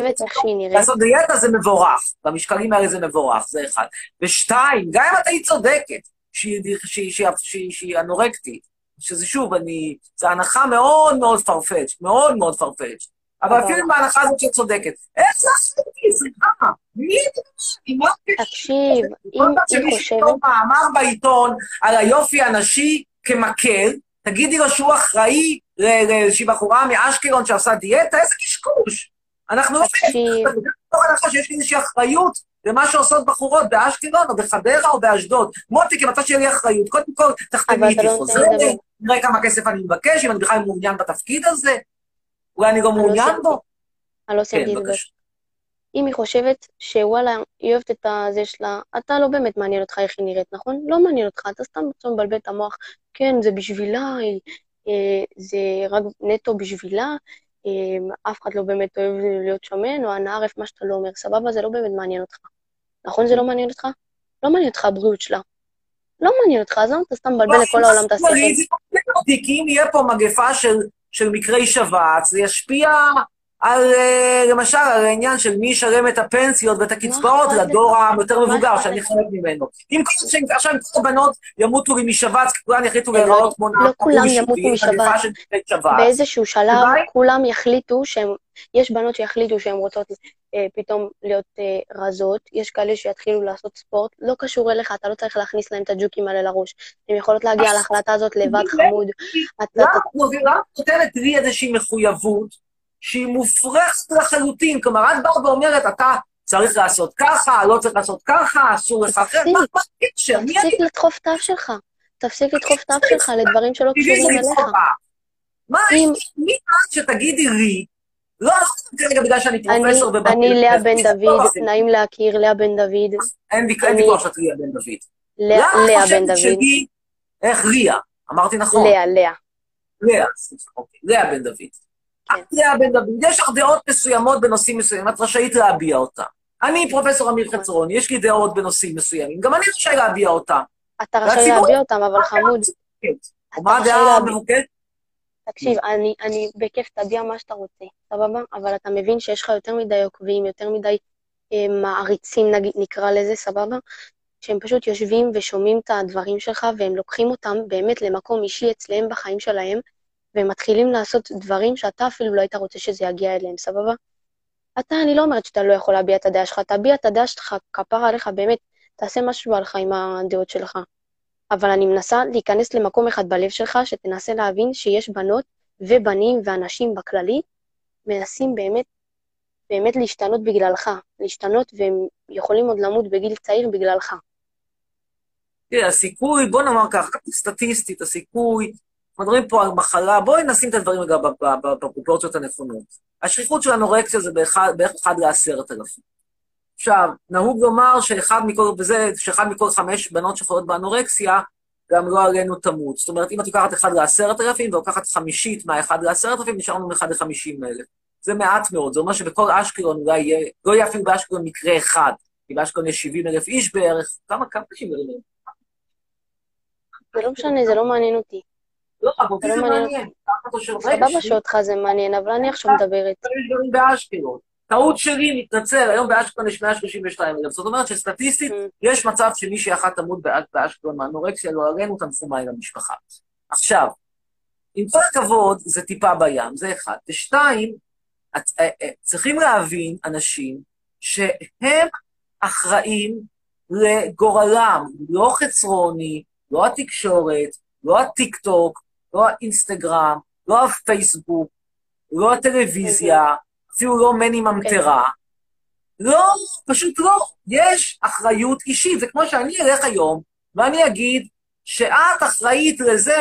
לעשות דיאטה זה מבורך, במשקלים האלה זה מבורך, זה אחד. ושתיים, גם אם את היית צודקת, שהיא אנורקטית, שזה שוב, אני, זו הנחה מאוד מאוד farfetched, מאוד מאוד farfetched. אבל. אפילו בהנחה הזאת שאת צודקת, איך זה עשיתי? סליחה, מי את עם מה? תקשיב, כל אם פעם היא שמישהו חושבת... יכתוב מאמר בעיתון על היופי הנשי כמקל, תגידי לו שהוא אחראי לאיזושהי בחורה מאשקלון שעושה דיאטה, איזה קשקוש. אנחנו לא תקשיב, מתוך הנחה שיש לי איזושהי אחריות למה שעושות בחורות באשקלון או בחדרה או באשדוד. מוטי, כמצב שיהיה לי אחריות, קודם כל תחתמי איתי לא לדבר. נראה כמה כסף אני מבקש, אם אני בכלל מעוניין בתפקיד הזה, אולי אני לא לא מעוניין. בו. אני לא כן, סיימתי לדבר. בבקשה. אם היא חושבת שוואלה, היא אוהבת את הזה שלה, אתה לא באמת מעניין אותך איך היא נראית, נכון? לא מעניין אותך, אתה סתם עכשיו מבלבל את המוח. כן, זה בשבילה, אה, זה רק נטו בשבילה, אה, אף אחד לא באמת אוהב להיות שמן, או הנערף, מה שאתה לא אומר, סבבה, זה לא באמת מעניין אותך. נכון זה לא מעניין אותך? לא מעניין אותך הבריאות שלה. לא מעניין אותך, אז למה אתה סתם מבלבל לכל העולם את השכל? זה אותי, כי אם יהיה פה מגפה של, של מקרי שבץ, זה ישפיע על, אה, למשל, על העניין של מי ישלם את הפנסיות ואת הקצבאות לך? לדור היותר מה מבוגר, אכפת שאני? חלק ממנו. אם עכשיו כל הבנות ימותו לי משבץ, כי כולן יחליטו לא, להיראות כמו לא כולם בולשיט, ימותו משבץ. באיזשהו שלב. כולם יחליטו שהם, יש בנות שיחליטו שהן רוצות אה, פתאום להיות אה, רזות, יש כאלה שיתחילו לעשות ספורט, לא קשור אליך, אתה לא צריך להכניס להם את הג'וקים האלה לראש. הן יכולות להגיע להחלטה הזאת לבד חמוד. למה את נותנת לי איזושהי מחויבות שהיא מופרכת לחלוטין? כלומר, את באה ואומרת, אתה צריך לעשות ככה, לא צריך לעשות ככה, אסור לך אחרת. מה הקשר? מי אני? תפסיק לדחוף את האף שלך. תפסיק לדחוף את האף שלך לדברים שלא קשורים אליך. מה, מי את שתגידי לי, לא נכון כרגע בגלל שאני אני, פרופסור ובאתי אני לאה בן לא דוד. נעים להכיר, לאה בן דוד. אין ויכוח- אין ויכוח שאת ליה בן דוד. לאה למה לאה את בן חושבת דוד. שהיא, איך ליה? אמרתי נכון. לאה, לאה. לאה, סליחה, אוקיי, לאה בן דוד. לאה בן דוד, יש לך דעות מסוימות בנושאים מסוימים, את רשאית להביע אותן. אני פרופסור אמיר חצרוני, יש לי דעות בנושאים מסוימים, גם אני רשאי להביע אותן. אתה רשאי להביע אותם, אבל חמוד, רשאי הדעה להביע. המבוקשת? תקשיב, אני, אני בכיף תביע מה שאתה רוצה, סבבה? אבל אתה מבין שיש לך יותר מדי עוקבים, יותר מדי אה, מעריצים, נגיד, נקרא לזה, סבבה? שהם פשוט יושבים ושומעים את הדברים שלך, והם לוקחים אותם באמת למקום אישי אצלם בחיים שלהם, והם מתחילים לעשות דברים שאתה אפילו לא היית רוצה שזה יגיע אליהם, סבבה? אתה, אני לא אומרת שאתה לא יכול להביע את הדעה שלך, תביע את הדעה שלך, כפרה עליך, באמת, תעשה משהו עליך עם הדעות שלך. אבל אני מנסה להיכנס למקום אחד בלב שלך, שתנסה להבין שיש בנות ובנים ואנשים בכללי, מנסים באמת, באמת להשתנות בגללך, להשתנות והם יכולים עוד למות בגיל צעיר בגללך. תראה, הסיכוי, בוא נאמר ככה, סטטיסטית, הסיכוי, מדברים פה על מחלה, בואי נשים את הדברים רגע בפרופורציות הנכונות. השכיחות של אנורקסיה זה בערך אחד לעשרת אלפים. עכשיו, נהוג לומר שאחד מכל, וזה, שאחד מכל חמש בנות שחולות באנורקסיה, גם לא עלינו תמות. זאת אומרת, אם את לוקחת אחד לעשרת אלפים ולוקחת חמישית מהאחד לעשרת אלפים, נשארנו מאחד לחמישים אלף. זה מעט מאוד, זה אומר שבכל אשקלון אולי יהיה, לא יהיה אפילו באשקלון מקרה אחד, כי באשקלון יש 70 אלף איש בערך, כמה, כמה אנשים? זה לא משנה, זה לא מעניין אותי. לא, אבל אותי זה מעניין. סבבה. שאותך זה מעניין, אבל אני עכשיו מדברת. יש דברים באשקלון. טעות שלי, מתנצל, היום באשקלון יש 132 אלף. זאת אומרת שסטטיסטית, Mm. יש מצב שמישהי אחת תמות בא- באשקלון מאנורקסיה, לא עלינו, תנחומיי למשפחה. עכשיו, עם כל הכבוד, זה טיפה בים, זה אחד. ושתיים, אה, אה, צריכים להבין, אנשים, שהם אחראים לגורלם, לא חצרוני, לא התקשורת, לא הטיקטוק, לא האינסטגרם, לא הפייסבוק, לא הטלוויזיה, אפילו לא מני ממטרה. לא, פשוט לא. יש אחריות אישית. זה כמו שאני אלך היום, ואני אגיד שאת אחראית לזה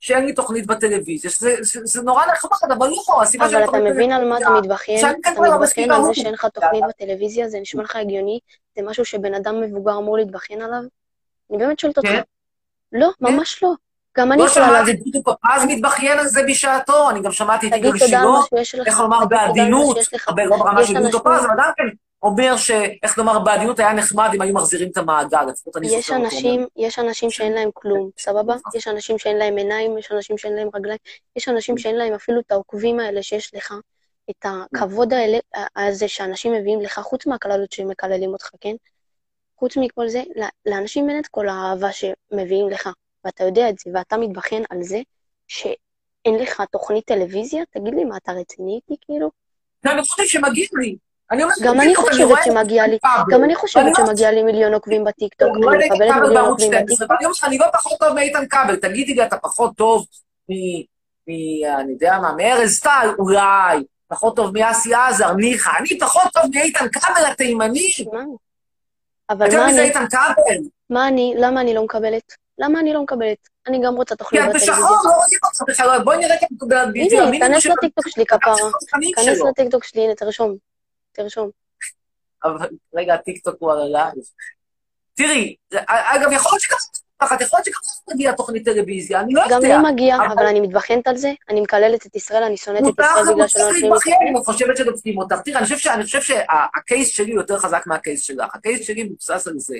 שאין לי תוכנית בטלוויזיה. שזה, זה, זה נורא נחמד, אבל לא, הסיבה אבל שאין אתה מבין על מה אתה מתבכיין? שאני אתה לא מתבכיין על זה. שאין לך תוכנית בטלוויזיה? זה נשמע לך הגיוני? זה משהו שבן אדם מבוגר אמור להתבכיין עליו? אני באמת שואלת אותך. כן. לא, ממש לא. גם אני לא יכולה שמעתי להגיד, את דודו פפז מתבכיין על זה בשעתו, אני גם שמעתי את יגאל שילה. איך לומר בעדינות, לא ברמה של דודו פפז, אבל גם כן אומר שאיך לומר בעדינות היה נחמד אם היו מחזירים את המעגל, לפחות אני זוכר אותו. יש אנשים שאין להם כלום, סבבה? יש אנשים שאין להם עיניים, יש אנשים שאין להם רגליים, יש אנשים שאין להם אפילו את העוקבים האלה שיש לך, את הכבוד הזה שאנשים מביאים לך, חוץ מהקללות שמקללים אותך, כן? חוץ מכל זה, לאנשים אין את כל האהבה שמביאים לך, ואתה יודע את זה, ואתה מתבכיין על זה שאין לך תוכנית טלוויזיה? תגיד לי, מה, אתה רציני איתי, כאילו? אני חושבת שמגיע לי. אני אומרת, גם אני חושבת שמגיע לי. גם אני חושבת לא- שמגיע לי מיליון עוקבים בטיקטוק, אני אני מקבלת מיליון עוקבים 12, בטיקטוק. ואני אני לא פחות טוב מאיתן כבל. תגידי לי, אתה פחות טוב מ... אני יודע מה, מארז טל? אולי. פחות טוב מאסי עזר, ניחא. אני פחות טוב מאיתן כבל התימני. מה? אבל יותר מה מזה אני, איתן כבל. מה אני, למה אני לא מקבלת? למה אני לא מקבלת? אני גם רוצה כי תוכנית את בטלוויזיה. בשחור, לא רואים אותך בכלל. בואי נראה כאן בדיוק. הנה, כנס לטיקטוק שלי, כפרה. כנס שלו. לטיקטוק שלי, הנה, תרשום. תרשום. אבל רגע, הטיקטוק הוא על הלייב. תראי, אגב, יכול להיות שככה, יכול להיות שככה תגיע תוכנית טלוויזיה, אני לא יודע. גם לי מגיע, אבל- אני מתבכיינת על זה, אני מקללת את ישראל, אני שונאת את ישראל בגלל שלא נותנים לי תוכנית. את חושבת שדופקים אותך. תראה, אני חושב שה- אני חושב שה case שלי יותר חזק מה case שלך. ה case שלי מבוסס על זה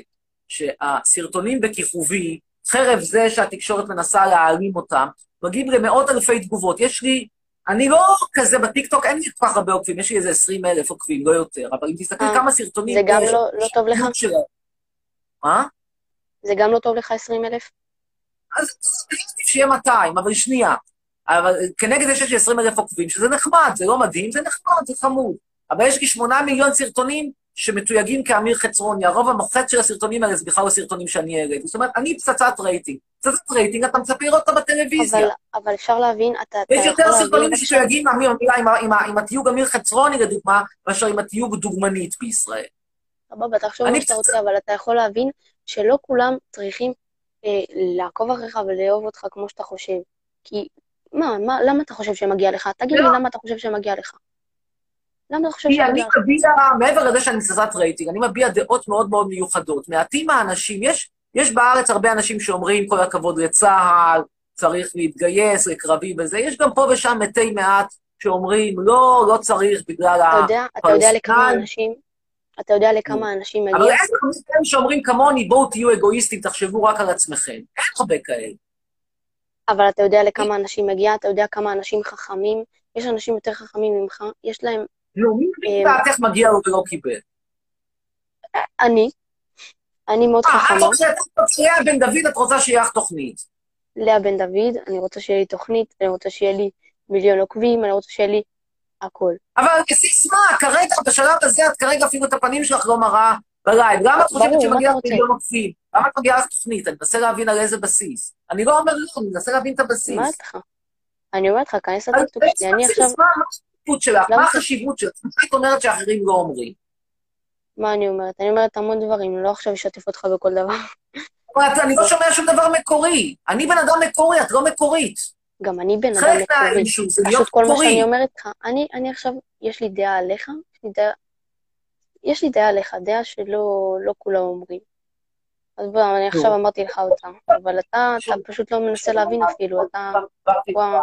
שהסרטונים בכיכובי, חרף זה שהתקשורת מנסה להעלים אותם, מגיעים למאות אלפי תגובות. יש לי, אני לא כזה בטיקטוק, אין לי כל כך הרבה עוקבים, יש לי איזה 20 אלף עוקבים, לא יותר, אבל אם תסתכלי אה, כמה סרטונים זה גם לא לא טוב לך? מה? זה גם לא טוב לך 20 אלף? אז שיהיה 200, אבל שנייה. אבל כנגד זה שיש לי 20 אלף עוקבים, שזה נחמד, זה לא מדהים, זה נחמד, זה חמוד. אבל יש לי 8 מיליון סרטונים שמתויגים כאמיר חצרוני. הרוב המוחץ של הסרטונים האלה זה בכלל לא סרטונים שאני העליתי. זאת אומרת, אני פצצת רייטינג. פצצת רייטינג, אתה מצפה לראות אותה בטלוויזיה. אבל, אבל אפשר להבין, אתה, אתה יש יותר סרטונים שמתויגים עם, עם, עם, עם, עם התיוג אמיר חצרוני, לדוגמה, מאשר עם התיוג דוגמנית בישראל. סבבה, תחשוב מה שאתה פצצה. רוצה, אבל אתה יכול להבין שלא כולם צריכים אה, לעקוב אחריך ולאהוב אותך כמו שאתה חושב. כי, מה, מה, למה אתה חושב שמגיע לך? תגיד לי לא. למה אתה חושב שמגיע לך. למה אתה חושב כי אני? מביע, מעבר לזה שאני פצצת רייטינג, אני מביע דעות מאוד מאוד מיוחדות. מעטים האנשים, יש, יש בארץ הרבה אנשים שאומרים, כל הכבוד לצה"ל, צריך להתגייס, לקרבי וזה, יש גם פה ושם מתי מעט שאומרים, לא, לא צריך בגלל אתה ה... יודע, אתה יודע לכמה. אנשים, אתה יודע לכמה אנשים אבל מגיע? אין הרבה כאלה שאומרים כמוני, בואו תהיו אגואיסטים, תחשבו רק על עצמכם. אין הרבה כאלה. אבל אתה יודע לכמה אנשים מגיע, אתה יודע כמה אנשים חכמים, יש אנשים יותר חכמים ממך, יש להם... לא, מי אה, לדעתך מגיע לו ולא קיבל? אני, אני מאוד אה, את חכמה, רוצה, לאה בן דוד, את רוצה שיהיה לך תוכנית. לאה בן דוד, אני רוצה שיהיה לי תוכנית, אני רוצה שיהיה לי מיליון עוקבים, אני רוצה שיהיה לי הכל. אבל סיסמה, כרגע, בשלב הזה, את כרגע אפילו את הפנים שלך לא מראה בלייב. למה את חושבת שמגיע לך? מיליון עוקבים? למה את מגיעה לך תוכנית? אני מנסה להבין על איזה בסיס. אני לא אומר לא, אני מנסה להבין את הבסיס. מה לך? אני אומרת לך, כנס לטיקטוק שלי, אני עכשיו... החשיבות שלך? מה החשיבות שלך? מה את אומרת שאחרים לא אומרים? מה אני אומרת? אני אומרת המון דברים, לא עכשיו אשתף אותך בכל דבר. אבל אני לא שומע שום דבר מקורי. אני בן אדם מקורי, את לא מקורית. גם אני בן אדם חלק מקורי. מהאישו זה להיות פשוט כל מה מקורי. שאני אומרת לך, אני, אני עכשיו, יש לי דעה עליך, יש לי דעה, עליך, דעה שלא לא כולם אומרים. אז בוא, אני עכשיו אמרתי לך אותה, אבל אתה, אתה פשוט לא מנסה להבין אפילו, אתה וואו,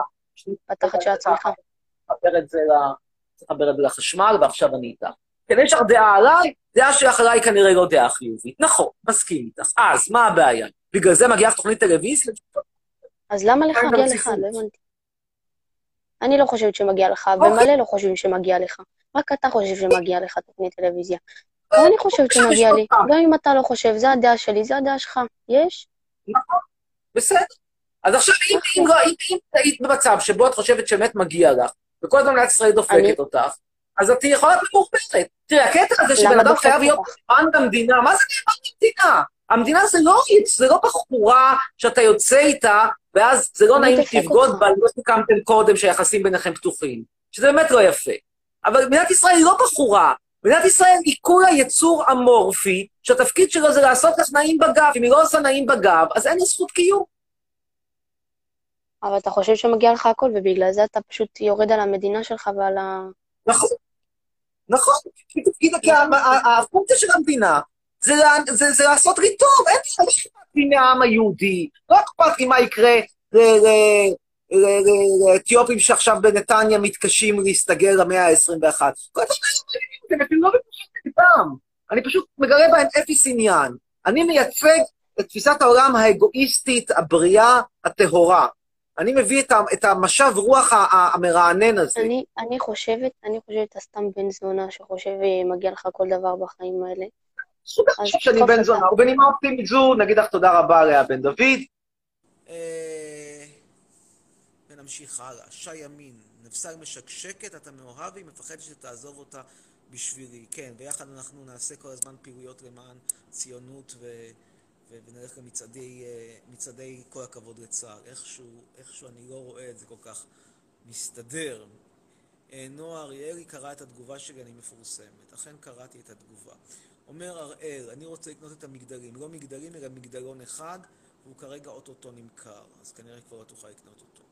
בתחת של עצמך. לחבר את זה ל- צריך לחבר את זה לחשמל, ועכשיו אני איתך. כן, יש לך דעה עליי, דעה שלך עליי כנראה לא דעה חיובית. נכון, מסכים איתך. אז, מה הבעיה? בגלל זה מגיעה לך תוכנית טלוויזיה? אז למה לך עם מגיע לך? הרציפות? לא הבנתי. אני לא חושבת שמגיע לך, אוקיי. ומלא לא חושבים שמגיע לך. רק אתה חושב שמגיע לך תוכנית טלוויזיה. ואני חושבת שמגיע לי. גם אם אתה לא חושב, זה הדעה שלי, זה הדעה שלך. יש? נכון, בסדר. אז עכשיו, אם, לא- אם היית במצב שבו את חושבת שבאמת מגיע לך, וכל הזמן מדינת ישראל דופקת אותך, אז את יכולה להיות ממורמרת. תראי, הקטע הזה שבן אדם חייב להיות? נאמן במדינה, מה זה נאמן במדינה? המדינה זה לא, זה לא בחורה שאתה יוצא איתה, ואז זה לא נעים אותך? בה, לא סיכמתם קודם שהיחסים ביניכם פתוחים. שזה באמת לא יפה. אבל מדינת ישראל היא לא בחורה. מדינת ישראל היא כולה יצור אמורפי, שהתפקיד שלו זה לעשות לך נעים בגב. אם היא לא עושה נעים בגב, אז אין לה זכות קיום. אבל אתה חושב שמגיע לך הכל, ובגלל זה אתה פשוט יורד על המדינה שלך ועל ה... נכון. נכון. כי תפקיד, כי הפונקציה של המדינה זה, לעשות לי טוב, אין לי אכפת לי מהעם היהודי, לא אכפת לי מה יקרה לאתיופים שעכשיו בנתניה מתקשים להסתגר למאה ה-21. כל הדברים האלה אפילו לא נגדם. אני פשוט מגלה בהם אפס עניין. אני מייצג את תפיסת העולם האגואיסטית, הבריאה, הטהורה. אני מביא את, את המשב רוח ה- ה- המרענן הזה. אני, אני חושבת, אני חושבת, אתה סתם בן זונה שחושב אה, מגיע לך כל דבר בחיים האלה. סוג חושב שאני בן. זונה, ובנימה אופטימית זו, נגיד לך תודה רבה לאה בן דוד. אה, ונמשיך הלאה. שי ימין, נפסל משקשקת, אתה מאוהב והיא מפחדת שתעזוב אותה בשבילי. כן, ויחד אנחנו נעשה כל הזמן פעילויות למען ציונות ו... ונלך גם מצעדי, אה, מצעדי כל הכבוד לצה"ל. איכשהו, איכשהו אני לא רואה את זה כל כך מסתדר. אה, נועה אריאלי קרא את התגובה שלי, אני מפורסמת. אכן קראתי את התגובה. אומר הראל, אני רוצה לקנות את המגדלים. לא מגדלים, אלא מגדלון אחד, והוא כרגע אוטוטו נמכר, אז כנראה כבר לא תוכל לקנות אותו.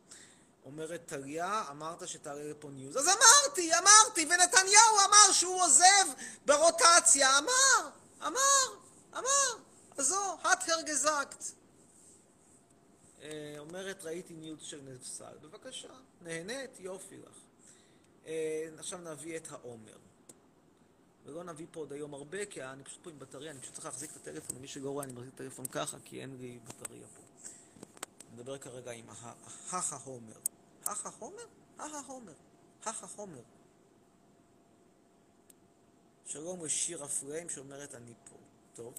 אומרת טליה, אמרת שתעלה לפה ניוז. אז אמרתי, אמרתי, ונתניהו אמר שהוא עוזב ברוטציה. אמר, אמר, אמר. זו, את. אה, אומרת, ראיתי ניוז של נפסל. בבקשה, נהנית, יופי לך. אה, עכשיו נביא את העומר. ולא נביא פה עוד היום הרבה, כי אני פשוט פה עם בטריה, אני פשוט צריך להחזיק את הטלפון, למי שלא רואה, אני מחזיק את הטלפון ככה, כי אין לי בטריה פה. אני מדבר כרגע עם ההומר. ההומר? ההומר. ההומר. שלום לשירה פריים שאומרת אני פה. טוב.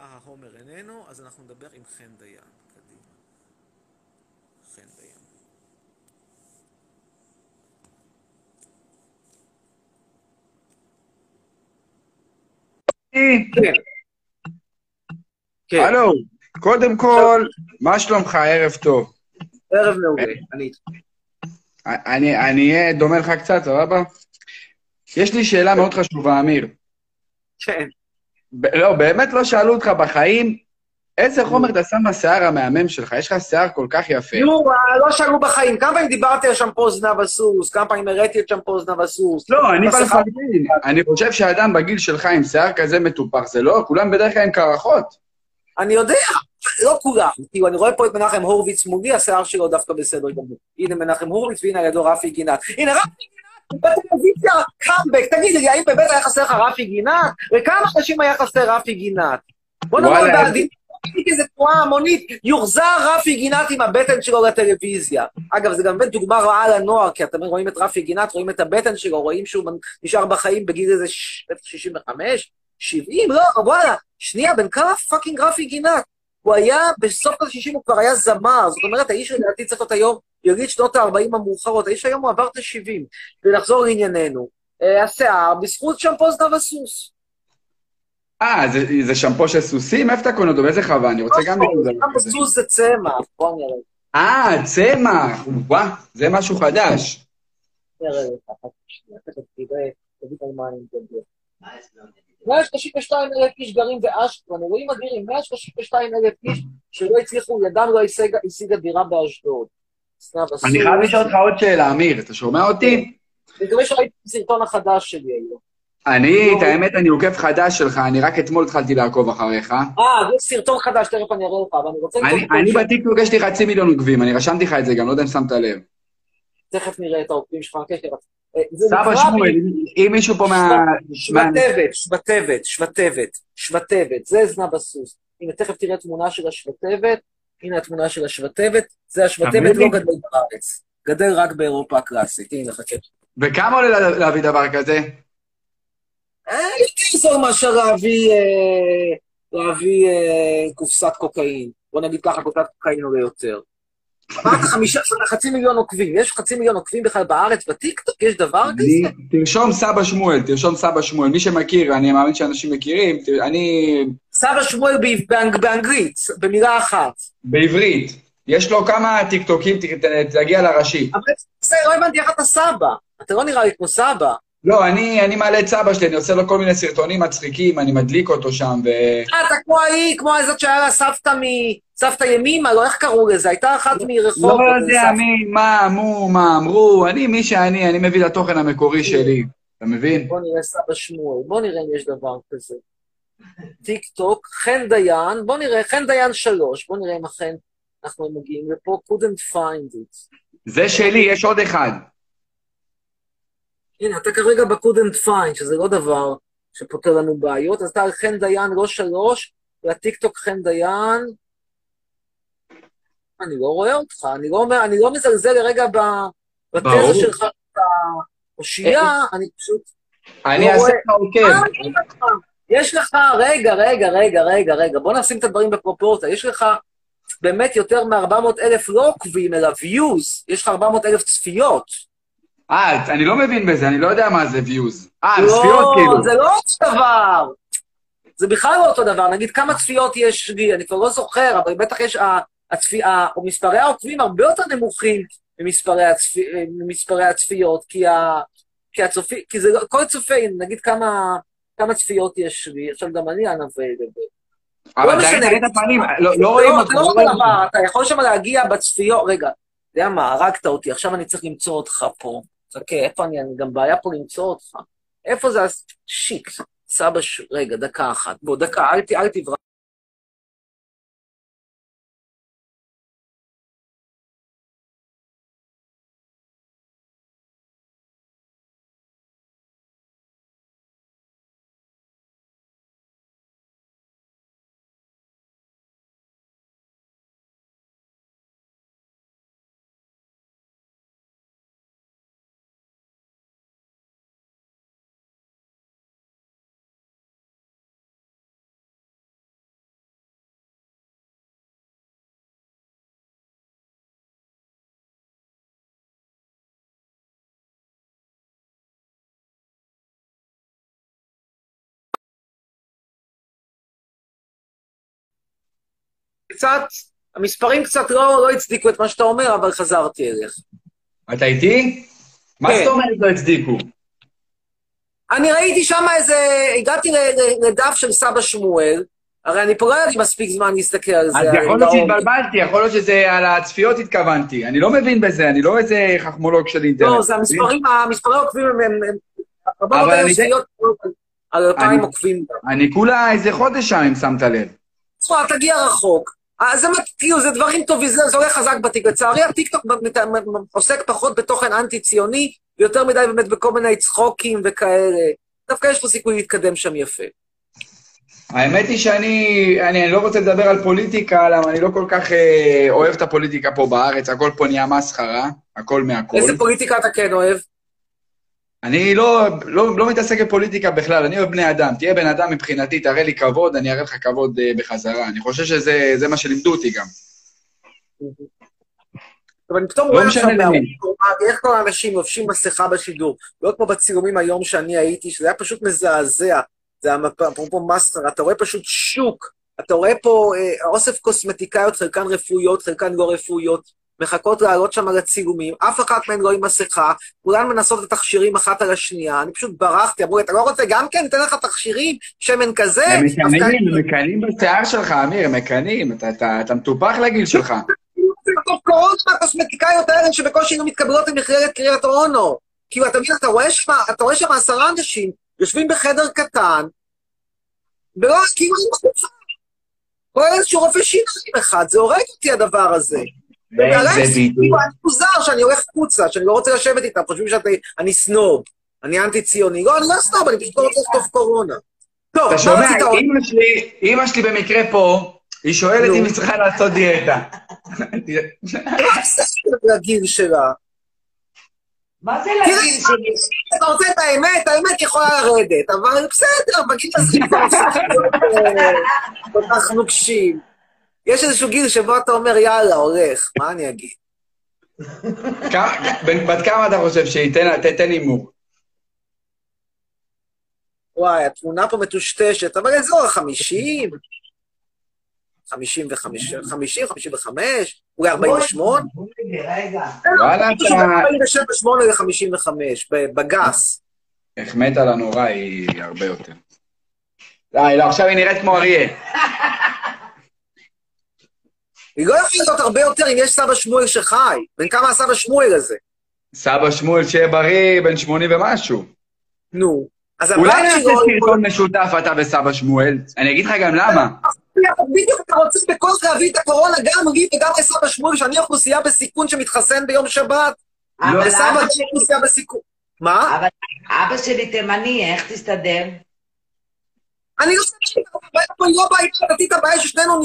ההומר איננו, אז אנחנו נדבר עם חן דיין. קדימה. חן דיין. כן. כן, הלו, קודם כל, מה שלומך? ערב טוב. ערב מעולה, אני איתך. אני אני אהיה דומה לך קצת, סבבה? יש לי שאלה מאוד חשובה, אמיר. כן. לא, באמת לא שאלו אותך בחיים, איזה חומר אתה שם בשיער המהמם שלך? יש לך שיער כל כך יפה. נו, לא שאלו בחיים. כמה פעמים דיברתי על שמפו זנב הסוס? כמה פעמים הראיתי את שמפו זנב הסוס? לא, אני בא לפרגן. אני חושב שאדם בגיל שלך עם שיער כזה מטופח, זה לא, כולם בדרך כלל עם קרחות. אני יודע, לא כולם. כאילו, אני רואה פה את מנחם הורוביץ מולי, השיער שלו דווקא בסדר גמור. הנה מנחם הורוביץ, והנה לידו רפי גינת. הנה, רפי גינת, בטלוויזיה, קאמבק. תגיד לי, האם באמת היה חסר לך רפי גינת? וכמה אנשים היה חסר רפי גינת? בוא נאמר בעדינות, איזה תנועה המונית, יוחזר רפי גינת עם הבטן שלו לטלוויזיה. אגב, זה גם באמת דוגמה רעה לנוער, כי אתם רואים את רפי גינת, רואים את הבטן שלו, רואים שהוא נשאר בחיים בגיל איזה ש- בטח 65, 70, לא, וואלה, שנייה, בן כמה fucking רפי גינת? הוא היה, בסוף ה-60 הוא כבר היה זמר, זאת אומרת, האיש לדעתי צריך להיות היום יליד שנות ה-40 המאוחרות, האיש היום הוא עבר את ה-70. ונחזור לענייננו. אה, השיער, בזכות שמפו זנב הסוס. אה, זה, זה שמפו של סוסים? איפה אתה קונה אותו? באיזה חווה? אני רוצה גם זנב. הסוס זה צמח, בוא נראה. אה, צמח! וואה, זה משהו חדש. אני מדבר. 132 אלף איש גרים באשקלון, אירועים אדירים, 132 אלף איש שלא הצליחו, ידם לא השיגה דירה באשדוד. אני חייב לשאול אותך עוד שאלה, אמיר, אתה שומע אותי? אני מקווה שראיתי את הסרטון החדש שלי היום. אני, את האמת, אני עוקב חדש שלך, אני רק אתמול התחלתי לעקוב אחריך. אה, זה סרטון חדש, תכף אני אראה לך, אבל אני רוצה... אני, בטיקטוק יש לי חצי מיליון עוקבים, אני רשמתי לך את זה גם, לא יודע אם שמת לב. תכף נראה את העוקבים שלך, כן, כן. אה, סבא שמואל, אם מישהו פה מה... שבתבת, שבתבת, שבתבת, שבתבת, זה זנב הסוס. הנה, תכף תראה תמונה של השבתבת, הנה התמונה של השבתבת, זה השבתבת תביא לי. לא גדל בארץ, גדל רק באירופה הקלאסית, הנה, חכה. וכמה עולה לה- להביא דבר כזה? אה, יותר זול מאשר להביא, אה, להביא אה, קופסת קוקאין. בוא נגיד ככה, קופסת קוקאין עולה יותר. אמרת חמישה, חצי מיליון עוקבים, יש חצי מיליון עוקבים בכלל בארץ, בטיקטוק יש דבר כזה? תרשום סבא שמואל, תרשום סבא שמואל. מי שמכיר, אני מאמין שאנשים מכירים, אני... סבא שמואל באנג- באנג- באנגלית, במילה אחת. בעברית. יש לו כמה טיקטוקים, תגיע לראשי. אבל זה, לא הבנתי איך אתה סבא. אתה לא נראה לי כמו סבא. לא, אני, אני מעלה את סבא שלי, אני עושה לו כל מיני סרטונים מצחיקים, אני מדליק אותו שם, ו... אה, אתה כמו ההיא, כמו הזאת שהיה לה סבתא מ... סבתא ימימה, לא איך קראו לזה? הייתה אחת מרחוב. לא יודע מי, מה אמרו, מה אמרו, אני מי שאני, אני מביא את התוכן המקורי שלי, אתה מבין? בוא נראה סבא שמואל, בוא נראה אם יש דבר כזה. טיק טוק, חן דיין, בוא נראה, חן דיין שלוש, בוא נראה אם אכן אנחנו מגיעים לפה, couldn't find it. זה שלי, יש עוד אחד. הנה, אתה כרגע ב-couldn't find, שזה לא דבר שפותר לנו בעיות, אז אתה על חן דיין לא שלוש, לטיקטוק חן דיין. אני לא רואה אותך, אני לא, אני לא מזלזל לרגע ב-. בתזה שלך, האושייה, אני פשוט... אני לא אעשה רואה. לך עוקב. יש לך, רגע, רגע, רגע, רגע, רגע, בוא נשים את הדברים בפרופורציה. יש לך באמת יותר מ-400 אלף לא עוקבים, אלא views, יש לך 400 אלף צפיות. אה, אני לא מבין בזה, אני לא יודע מה זה views. אה, צפיות כאילו. לא, זה לא אותו דבר. זה בכלל לא אותו דבר. נגיד, כמה צפיות יש לי, אני כבר לא זוכר, אבל בטח יש... הצפי- או מספרי העוקבים הרבה יותר נמוכים ממספרי, הצפי, ממספרי הצפיות, כי, ה, כי, הצופי, כי זה לא, כל צופה, נגיד כמה, כמה צפיות יש לי, עכשיו גם אני לדבר. אבל לא תראה משנה. את הפנים, לא לא רואים לא, אותך. זה לא לא רואים אותך. אתה יכול שם להגיע בצפיות, רגע, אתה יודע מה, הרגת אותי, עכשיו אני צריך למצוא אותך פה. חכה, איפה אני, אני גם בעיה פה למצוא אותך. איפה זה, שיט, סבא. רגע, דקה אחת. בוא, דקה, אל תברח. קצת, המספרים קצת לא, לא הצדיקו את מה שאתה אומר, אבל חזרתי אליך. אתה איתי? מה כן. זאת אומרת לא הצדיקו? אני ראיתי שם איזה, הגעתי לדף של סבא שמואל, הרי אני פה לא לי מספיק זמן להסתכל על זה. אז יכול להיות. שהתבלבלתי, יכול להיות שזה על הצפיות התכוונתי. אני לא מבין בזה, אני לא איזה חכמולוג של אינטרנט. לא, זה המספרים, המספרי העוקבים הם... אבל 400 אלף אני על אלפיים עוקבים. אני כולה איזה חודש שם, אם שמת לב. תשמע, תגיע רחוק. אה, זה כאילו, זה דברים טובים, זה זה הולך חזק בטיק. לצערי, הטיקטוק עוסק פחות בתוכן אנטי-ציוני, ויותר מדי באמת בכל מיני צחוקים וכאלה. דווקא יש פה סיכוי להתקדם שם יפה. האמת היא שאני אני, אני לא רוצה לדבר על פוליטיקה, למה אני לא כל כך אה, אוהב את הפוליטיקה פה בארץ, הכל פה נהיה מסחרה, הכל מהכל. איזה פוליטיקה אתה כן אוהב? אני לא, לא, לא מתעסק בפוליטיקה בכלל, אני אוהב בני אדם. תהיה בן אדם מבחינתי, תראה לי כבוד, אני אראה לך כבוד אה, בחזרה. אני חושב שזה זה מה שלימדו אותי גם. אבל אני פתאום לא רואה עכשיו איך כל האנשים לובשים מסכה בשידור. לא כמו בצילומים היום שאני הייתי, שזה היה פשוט מזעזע. זה היה אפרופו מסטר, אתה רואה פשוט שוק. אתה רואה פה אה, אוסף קוסמטיקאיות, חלקן רפואיות, חלקן לא רפואיות, מחכות לעלות שם לצילומים, אף אחת מהן לא עם מסכה, כולן מנסות את התכשירים אחת על השנייה, אני פשוט ברחתי, אמרו לי, אתה לא רוצה גם כן, ניתן לך תכשירים, שמן כזה? הם מקנאים, הם מקנאים בשיער שלך, אמיר, הם מקנאים. אתה- מטופח לגיל שלך. קורונה מהקוסמטיקאיות האלה שבקושי היו מתקבלות למכללת קריית אונו. כאילו, אתה מבין, אתה רואה שם, אתה רואה שם עשרה אנשים יושבים בחדר קטן, ולא, כאילו. רואה איזשהו רופא שיניים אחד, זה הורג אותי הדבר הזה. ועליי בדיוק. אני מוזר שאני הולך החוצה, שאני לא רוצה לשבת איתם, חושבים שאני סנוב, אני אנטי-ציוני. לא, אני לא סנוב, אני פשוט לא רוצה לכתוב קורונה. טוב, אתה מה שומע, רצית עוד? אמא שלי, במקרה פה, היא שואלת. אם היא צריכה לעשות דיאטה. מה זה לגיל שלה? מה זה לגיל שלי? אתה רוצה את האמת, האמת יכולה לרדת, אבל בסדר, בגיל הזה כבר אה, כל כך נוקשים. יש איזשהו גיל שבו אתה אומר, יאללה, הולך, מה אני אגיד? בת כמה אתה חושב שהיא? תן- ת- תן הימור. וואי, התמונה פה מטושטשת, אבל אזור החמישים, חמישים וחמש, חמישים, חמישים וחמש, אולי ארבעים ושמונה, רגע. וואלה, אתה... ארבעים ושבע, שמונה לחמישים וחמש, בגס. החמאת לה נורא, היא הרבה יותר. די, לא, עכשיו היא נראית כמו אריה. היא לא יכולה להיות הרבה יותר אם יש סבא שמואל שחי. בן כמה הסבא שמואל הזה? סבא שמואל, שיהיה בריא, בן 80 ומשהו. נו. אז אולי נעשה שלו... סרטון משותף, אתה וסבא שמואל? אני אגיד לך גם למה. בדיוק אתה רוצה בכוח להביא את הקורונה גם לי וגם לסבא שמואל, שאני אוכלוסייה בסיכון שמתחסן ביום שבת. וסבא שלי- אוכלוסייה בסיכון. מה? אבל אבא שלי תימני, איך תסתדר? אני לא חושב הבעיה פה היא לא בעיה דתית, הבעיה ששנינו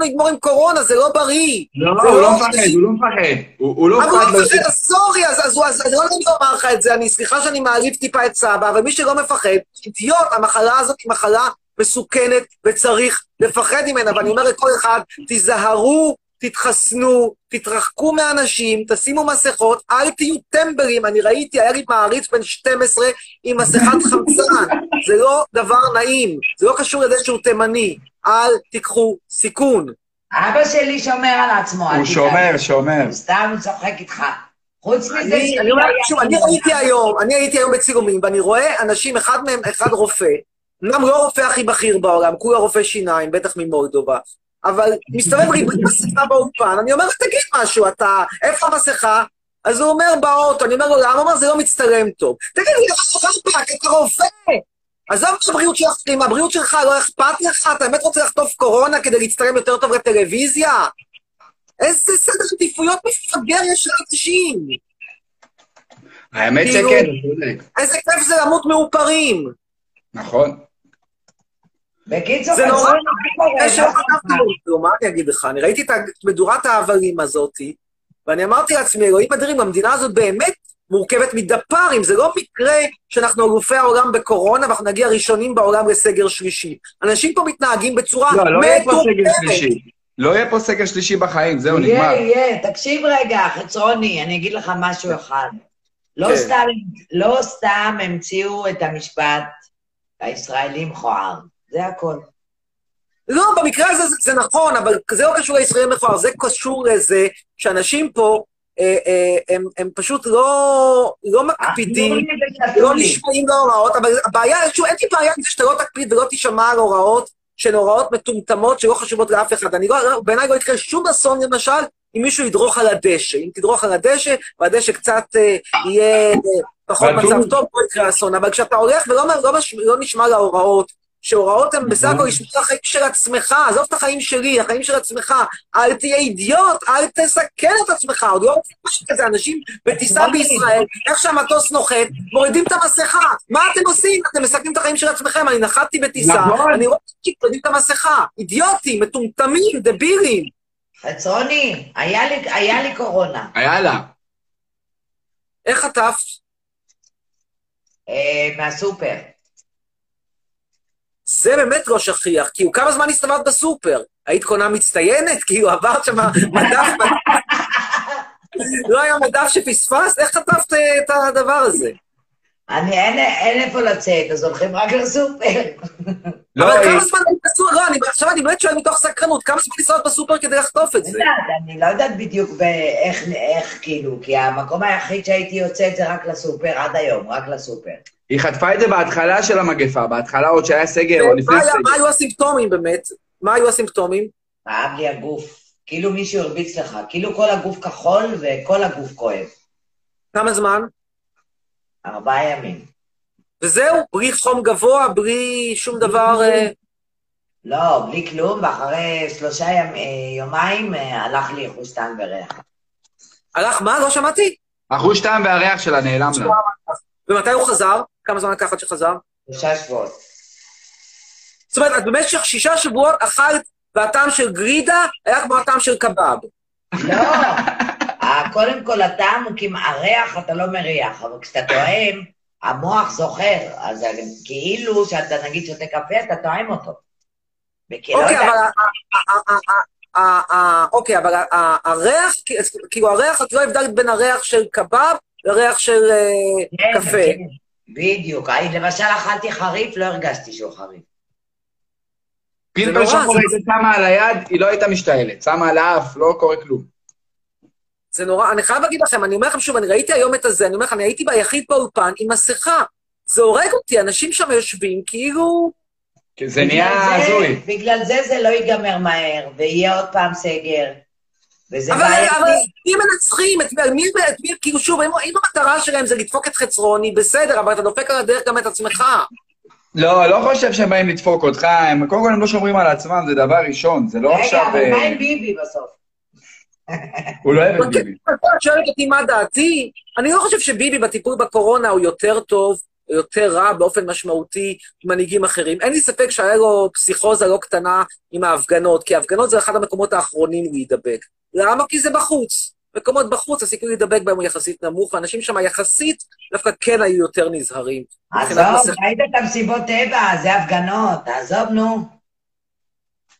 נגמור עם קורונה, זה לא בריא. לא, זה הוא לא מפחד, הוא לא מפחד. הוא לא אבל הוא מפחד לא. מפחד, סורי, אז אז הוא- אז אז לא נעים לומר לך את זה, אני, סליחה שאני מעליב טיפה את סבא, אבל מי שלא מפחד, אידיוט, המחלה הזאת היא מחלה מסוכנת וצריך לפחד ממנה, ואני אומר לכל אחד, תיזהרו, תתחסנו, תתרחקו מאנשים, תשימו מסכות, אל תהיו טמבלים. אני ראיתי, היה לי מעריץ בן 12 עם מסכת חמצן, זה לא דבר נעים, זה לא קשור לזה שהוא תימני, אל תיקחו סיכון. אבא שלי שומר על עצמו, אל הוא תדאג. שומר, שומר. הוא סתם צוחק איתך. חוץ מזה אני, אומר שוב, אני ראיתי היום, אני הייתי היום בצילומים, ואני רואה אנשים, אחד מהם, אחד רופא, אמנם לא הרופא הכי בכיר בעולם, כולה רופא שיניים, בטח ממולדובה, אבל מסתובב ריבוי מסכה באולפן, אני אומר, תגיד משהו, אתה, איפה המסכה? אז הוא אומר, באוטו, אני אומר לו, למה? הוא אומר, זה לא מצטלם טוב. תגיד לי, רפאק, אתה רופא! עזוב את הבריאות שלך, אם הבריאות שלך לא אכפת לך, אתה באמת רוצה לחטוף קורונה כדי להצטלם יותר טוב לטלוויזיה? איזה סדר עדיפויות מפגר יש לאנשים? האמת כאילו- שכן. איזה כיף זה למות מאופרים. נכון. בקיצור, זה נורא כתבתי לו כלום, מה אני אגיד לך? אני ראיתי את מדורת ההבלים הזאתי, ואני אמרתי לעצמי, אלוהים אדירים, המדינה הזאת באמת מורכבת מדפ"רים, זה לא מקרה שאנחנו אלופי העולם בקורונה ואנחנו נגיע ראשונים בעולם לסגר שלישי. אנשים פה מתנהגים בצורה לא, לא יהיה פה סגר מטורפת. שלישי. לא יהיה פה סגר שלישי בחיים, זהו, נגמר. יהיה, יהיה. תקשיב רגע, חצרוני, אני אגיד לך משהו אחד. לא כן. סתם, לא סתם המציאו את המשפט הישראלי מכוער. זה הכל. לא, במקרה הזה זה, זה נכון, אבל זה לא קשור לישראלים מכוער, זה קשור לזה שאנשים פה, אה, אה, הם, הם פשוט לא, לא מקפידים, ושתו לא לי. נשמעים להוראות, אבל הבעיה, שוב, אין לי בעיה עם זה שאתה לא תקפיד ולא תישמע על הוראות שהן הוראות מטומטמות שלא חשובות לאף אחד. אני לא, בעיניי לא יקרה שום אסון, למשל, אם מישהו ידרוך על הדשא. אם תדרוך על הדשא, והדשא קצת אה, יהיה אה, פחות. מצב טוב, לא יקרה אסון. אבל כשאתה הולך ולא לא, מש- לא נשמע להוראות, שהוראות הן בסך הכל לשמור על החיים של עצמך, עזוב את החיים שלי, החיים של עצמך. אל תהיה אידיוט, אל תסכן את עצמך, עוד לא רוצים משהו כזה, אנשים בטיסה בישראל, איך שהמטוס נוחת, מורידים את המסכה. מה אתם עושים? אתם מסכנים את החיים של עצמכם, אני נחתתי בטיסה, נכון. אני רואה שמורידים את המסכה. אידיוטים, מטומטמים, דבילים. חצרוני, היה לי- היה קורונה. יאללה. איך חטפת? אה, מהסופר. זה באמת לא שכיח, כאילו, כמה זמן הסתובבת בסופר? היית קונה מצטיינת? כאילו, עברת שם מדף... לא היה מדף שפספסת? איך חטפת אה, את הדבר הזה? אני, אין, אין איפה לצאת, אז הולכים רק לסופר. לא, אבל כמה זמן היית בסופר? לא, אני, עכשיו אני באמת שואל מתוך סקרנות, כמה זמן לנסוע בסופר כדי לחטוף את זה? יודעת, אני לא יודעת בדיוק איך, כאילו, כי המקום היחיד שהייתי יוצאת זה רק לסופר, עד היום, רק לסופר. היא חטפה את זה בהתחלה של המגפה, בהתחלה עוד שהיה סגר, או לפני היה- מה סגר. היו הסימפטומים באמת? מה היו הסימפטומים? כאב לי הגוף. כאילו מישהו הרביץ לך, כאילו כל הגוף כחול וכל הגוף כואב. כמה זמן? ארבעה ימים. וזהו? בלי חום גבוה, בלי שום דבר... אה, לא, בלי כלום, ואחרי שלושה אה, יומיים אה, הלך לי חוסטן וריח. הלך מה? לא שמעתי? החוש טעם והריח שלה נעלם לה. ומתי הוא חזר? כמה זמן לקח עד שחזר? שלושה שבועות. זאת אומרת, את במשך שישה שבועות אכלת, והטעם של גרידה היה כמו הטעם של קבב. לא, אה, קודם כל הטעם הוא כמעט, הריח אתה לא מריח, אבל כשאתה טועם, המוח זוכר, אז כאילו שאתה נגיד שותה קפה, אתה טועם אותו. אוקיי, אבל אוקיי, אבל הריח, כאילו הריח, את לא הבדלת בין הריח של קבב לריח של אה, כן, קפה. כן, בדיוק. אני למשל אכלתי חריף, לא הרגשתי שהוא חריף. פלפל שחור זה- הייתה שמה על היד, היא לא הייתה משתעלת. שמה על האף, לא קורה כלום. זה נורא, אני חייב להגיד לכם, אני אומר לכם שוב, אני ראיתי היום את הזה, אני אומר לכם, אני הייתי ביחיד באולפן עם מסכה. זה הורג אותי, אנשים שם יושבים כאילו... כי זה נהיה הזוי. בגלל זה זה לא ייגמר מהר, ויהיה עוד פעם סגר. וזה אבל, אבל בעייתי. מי מנצחים? את מי, את מי, כאילו שוב, אם, אם המטרה שלהם זה לדפוק את חצרוני, בסדר, אבל אתה דופק על הדרך גם את עצמך. לא, לא חושב שהם באים לדפוק אותך, הם קודם כל הם לא שומרים על עצמם, זה דבר ראשון, זה לא רגע, עכשיו... אבל אה, מה עם ביבי בסוף? הוא לא אוהב את בקטע ביבי. הזה את שואלת אותי מה דעתי, אני לא חושב שביבי בטיפול בקורונה הוא יותר טוב או יותר רע באופן משמעותי ממנהיגים אחרים. אין לי ספק שהיה לו פסיכוזה לא קטנה עם ההפגנות, כי ההפגנות זה אחד המקומות האחרונים להידבק. למה? כי זה בחוץ. מקומות בחוץ, הסיכוי להידבק בהם הוא יחסית נמוך, ואנשים שם יחסית דווקא כן היו יותר נזהרים. עזוב. ראית את המסיבות טבע, זה הפגנות, עזוב נו.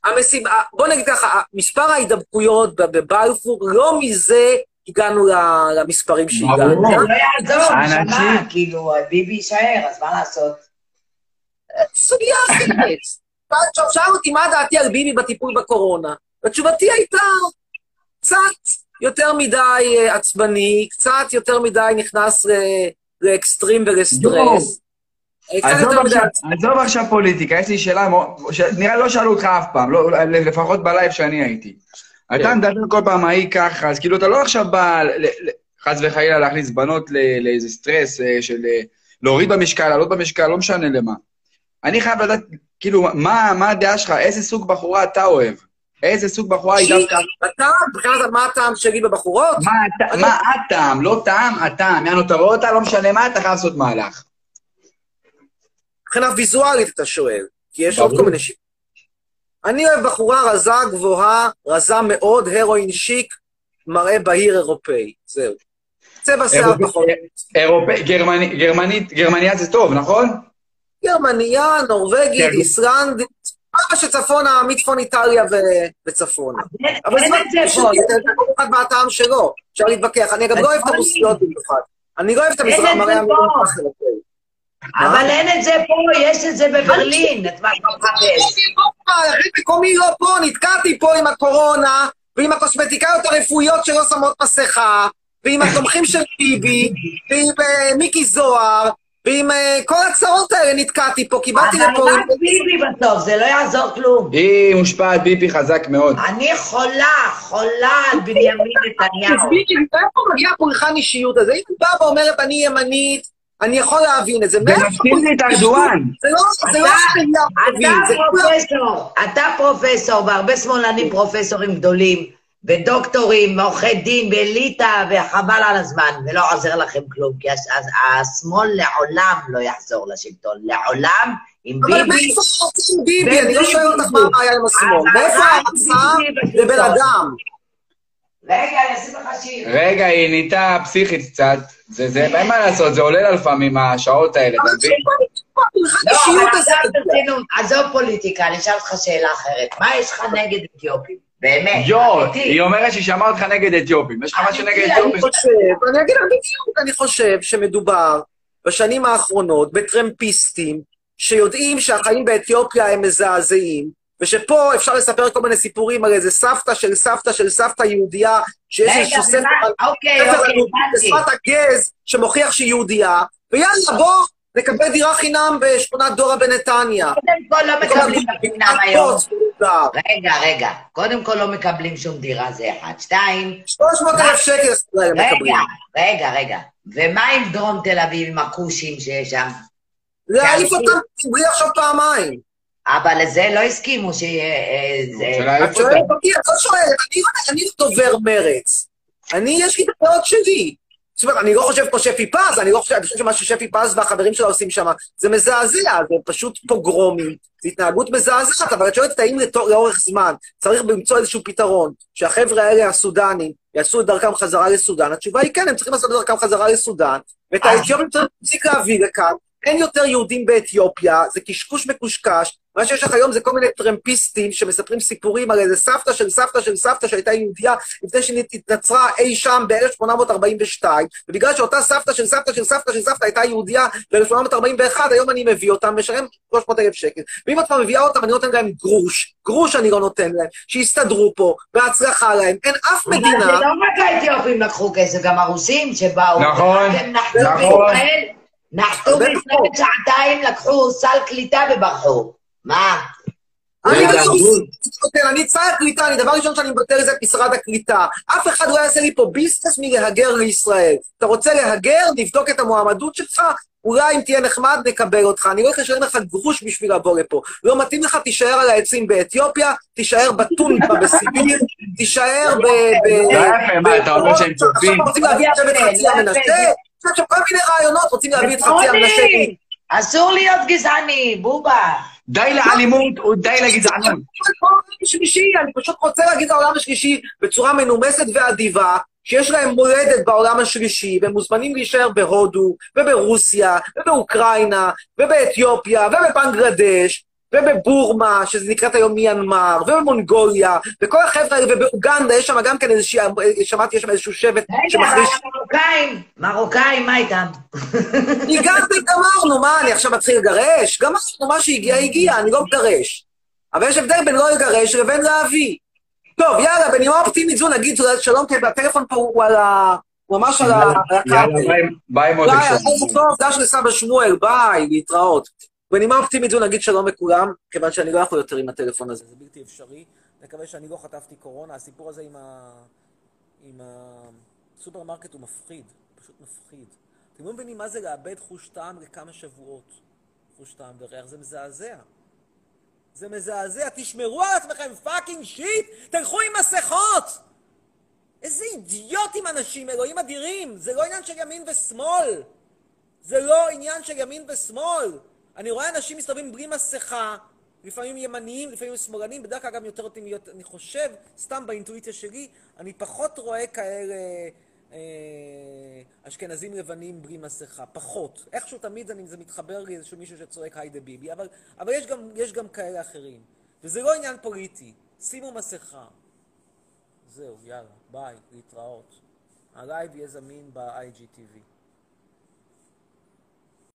המסיבה, בוא נגיד ככה, מספר ההידבקויות בבלפור, לא מזה הגענו למספרים שהגענו. זה לא יעזור, נשמה, כאילו, ביבי יישאר, אז מה לעשות? סוגיה אחרת. שאל אותי מה דעתי על ביבי בטיפול בקורונה. ותשובתי הייתה קצת יותר מדי אה, עצבני, קצת יותר מדי נכנס לאקסטרים ולסטרס. אה, עזוב עכשיו, פוליטיקה, יש לי שאלה, נראה לי לא שאלו אותך אף פעם, לא, לפחות בלייב שאני הייתי. אתה כן. מדבר כל פעם ההיא ככה, אז כאילו אתה לא עכשיו בא, חס וחלילה, להכניס בנות לאיזה סטרס אה, של להוריד במשקל, לעלות במשקל, לא משנה למה. אני חייב לדעת, כאילו, מה מה הדעה שלך, איזה סוג בחורה אתה אוהב? איזה סוג בחורה היא דווקא... אתה, מבחינת מה הטעם שלי בבחורות? מה הט- מה הטעם? לא טעם, הטעם. יענו, אתה רואה אותה, לא משנה מה, אתה חייב לעשות מהלך. מבחינה ויזואלית אתה שואל, כי יש. עוד כל מיני שיטות. אני אוהב בחורה רזה, גבוהה, רזה מאוד, הרואין שיק, מראה בהיר אירופאי, זהו. צבע שיער פחות. אירופאי, גרמני- גרמנית, גרמניה זה טוב, נכון? גרמניה, נורבגית, כן. איסלנדית, מה שצפונה, מצפון איטליה וצפונה. אבל זה כל אחד מהטעם שלו, אפשר להתווכח. אני גם לא אוהב את הרוסיות במיוחד. אני לא אוהב את המזרח מראה. המזרח. אבל אין את זה פה, יש את זה בברלין, את מה שאתה מחפש. מקומי לא פה, נתקעתי פה עם הקורונה, ועם הקוסמטיקאיות הרפואיות שלא שמות מסכה, ועם התומכים של ביבי, ועם אה, מיקי זוהר, ועם אה, כל הצרות האלה נתקעתי פה, כי באתי אבל לפה... רק ביבי בסוף, זה לא יעזור כלום. היא מושפעת ביבי חזק מאוד. אני חולה, חולה על בנימין נתניהו. אז ביבי, מאיפה מגיעה הפולחן אישיות הזה? אם היא באה ואומרת, אני ימנית, אני יכול להבין את זה. לי את ארדואן. זה לא, זה לא אתה. פרופסור, אתה פרופסור, והרבה שמאלנים פרופסורים גדולים, ודוקטורים, ועורכי דין, ואליטה, וחבל על הזמן, ולא עוזר לכם כלום, כי הש- הש- השמאל לעולם לא יחזור לשלטון, לעולם, עם אבל ביבי... מאיפה רוצים ביבי? אני לא שואל אותך מה הבעיה עם השמאל. אבל מאיפה ביבי לבן. אדם? רגע, אני אשים לך שיר. רגע, היא נהייתה פסיכית קצת. זה, זה, אין מה לעשות, זה עולה לה לפעמים, השעות האלה, אתה מבין? לא, אישיות אבל. עכשיו ברצינות, עזוב פוליטיקה, אני אשאל אותך שאלה אחרת. מה יש לך נגד אתיופים? באמת, יו, אמיתי. היא אומרת שהיא שמעה אותך נגד אתיופים. יש לך משהו נגד אני אתיופים? חושב, אני אגיד לך בדיוק, אני חושב שמדובר בשנים האחרונות בטרמפיסטים שיודעים שהחיים באתיופיה הם מזעזעים, ושפה אפשר לספר כל מיני סיפורים על איזה סבתא של סבתא של סבתא יהודייה, שיש איזשהו ספר על אוקיי, אוקיי. בשפת הגז שמוכיח שהיא יהודייה, ויאללה, בוא נקבל דירה חינם בשכונת דורה בנתניה. קודם כל לא מקבלים בחינם היום. רגע. רגע, רגע. קודם כל לא מקבלים שום דירה, זה אחד. שתיים... 300 אלף שקל ישראל מקבלים. רגע, רגע, רגע. ומה עם דרום תל אביב, עם הכושים שיש שם? להעיף אותם ציבורי עכשיו פעמיים. אבל לזה לא הסכימו שיהיה... אה, זה- את שואלת אותי, את לא שואלת, אני לא- אני לא דובר מרץ. אני, יש לי את הדעות שלי. זאת אומרת, אני לא חושב כמו שפי פז, אני לא חושב, אני חושב שמה ששפי פז והחברים שלה עושים שם, זה מזעזע, זה פשוט פוגרומים, זו התנהגות מזעזעת, אבל את שואלת האם לאורך זמן צריך למצוא איזשהו פתרון, שהחבר'ה האלה, הסודנים, יעשו את דרכם חזרה לסודן, התשובה היא כן, הם צריכים לעשות את דרכם חזרה לסודן, ואת האתיופים צריך להפסיק להביא לכאן, אין יותר יהודים באתיופיה, זה קשקוש מקושקש, מה שיש לך היום זה כל מיני טרמפיסטים שמספרים סיפורים על איזה סבתא של סבתא של סבתא שהייתה יהודייה לפני שהיא התנצרה אי שם ב-1842, ובגלל שאותה סבתא של סבתא של סבתא של סבתא הייתה יהודייה ב-1841, היום אני מביא אותם, משלם 300 אלף שקל. ואם את כבר מביאה אותם, אני נותן להם גרוש, גרוש אני לא נותן להם, שיסתדרו פה, בהצלחה להם, אין אף מדינה... זה לא רק האתיופים לקחו כסף, גם הרוסים שבאו. נכון, נכון. נחתו בישראל שעתיים, לקחו סל קליטה וברחו. מה? אני רגע, לא. מבטל, אני שר הקליטה, אני דבר ראשון שאני מבטל זה את משרד הקליטה. אף אחד לא יעשה לי פה ביסנס מלהגר לישראל. אתה רוצה להגר, נבדוק את המועמדות שלך, אולי אם תהיה נחמד נקבל אותך. אני לא הולך לשלם לך גרוש בשביל לבוא לפה. לא מתאים לך, תישאר על העצים באתיופיה, תישאר בטונדרה בסיביר, תישאר ב... לא יפה, מה, אתה אומר שהם צופים? עכשיו רוצים להביא את חצי המנשה, יש עכשיו כל מיני רעיונות, רוצים להביא את חצי. רוני, אסור להיות גזעני, בובה. די לאלימות ודי לגזענות. אני פשוט רוצה להגיד לעולם השלישי בצורה מנומסת ואדיבה, שיש להם מולדת בעולם השלישי, והם מוזמנים להישאר בהודו, וברוסיה, ובאוקראינה, ובאתיופיה, ובבנגלדש, ובבורמה, שזה נקראת היום מיינמר, ובמונגוליה, וכל החבר'ה האלה, ובאוגנדה, יש שם גם כן איזושהי, שמעתי, יש שם איזשהו שבט רגע, אבל שמחריש... המרוקאים, מרוקאים, מה איתם? הגעתי, גמרנו, מה, אני עכשיו מתחיל לגרש? גמרנו, מה שהגיע, הגיע, אני לא מגרש. אבל יש הבדל בין לא לגרש לבין להביא. טוב, יאללה, בנימה אופטימית זו נגיד שלום, כי הטלפון פה הוא על ה... הוא ממש על ה... יאללה. ביי- ביי מותק ביי, שלום. ערב טוב, דש לסבא שמואל, ביי, להתראות. בנימה אופטימית זו נגיד שלום לכולם, כיוון שאני לא יכול יותר עם הטלפון הזה, זה בלתי אפשרי. נקווה שאני לא חטפתי קורונה, הסיפור הזה עם ה... עם הסופרמרקט הוא מפחיד, פשוט מפחיד. אתם לא מבינים מה זה לאבד חוש טעם לכמה שבועות. חוש טעם וריח, זה מזעזע. זה מזעזע, תשמרו על עצמכם, fucking shit! תלכו עם מסכות! איזה אידיוטים אנשים, אלוהים אדירים! זה לא עניין של ימין ושמאל! זה לא עניין של ימין ושמאל! אני רואה אנשים מסתובבים בלי מסכה, לפעמים ימניים, לפעמים שמאלנים, בדרך כלל גם יותר להיות, אני חושב, סתם באינטואיציה שלי, אני פחות רואה כאלה אה, אשכנזים לבנים בלי מסכה, פחות. איכשהו תמיד אני, זה מתחבר לי איזשהו מישהו שצועק היידה ביבי, אבל, אבל יש, גם, יש גם כאלה אחרים. וזה לא עניין פוליטי, שימו מסכה. זהו, יאללה, ביי, להתראות. הלייב יהיה זמין ב-IGTV.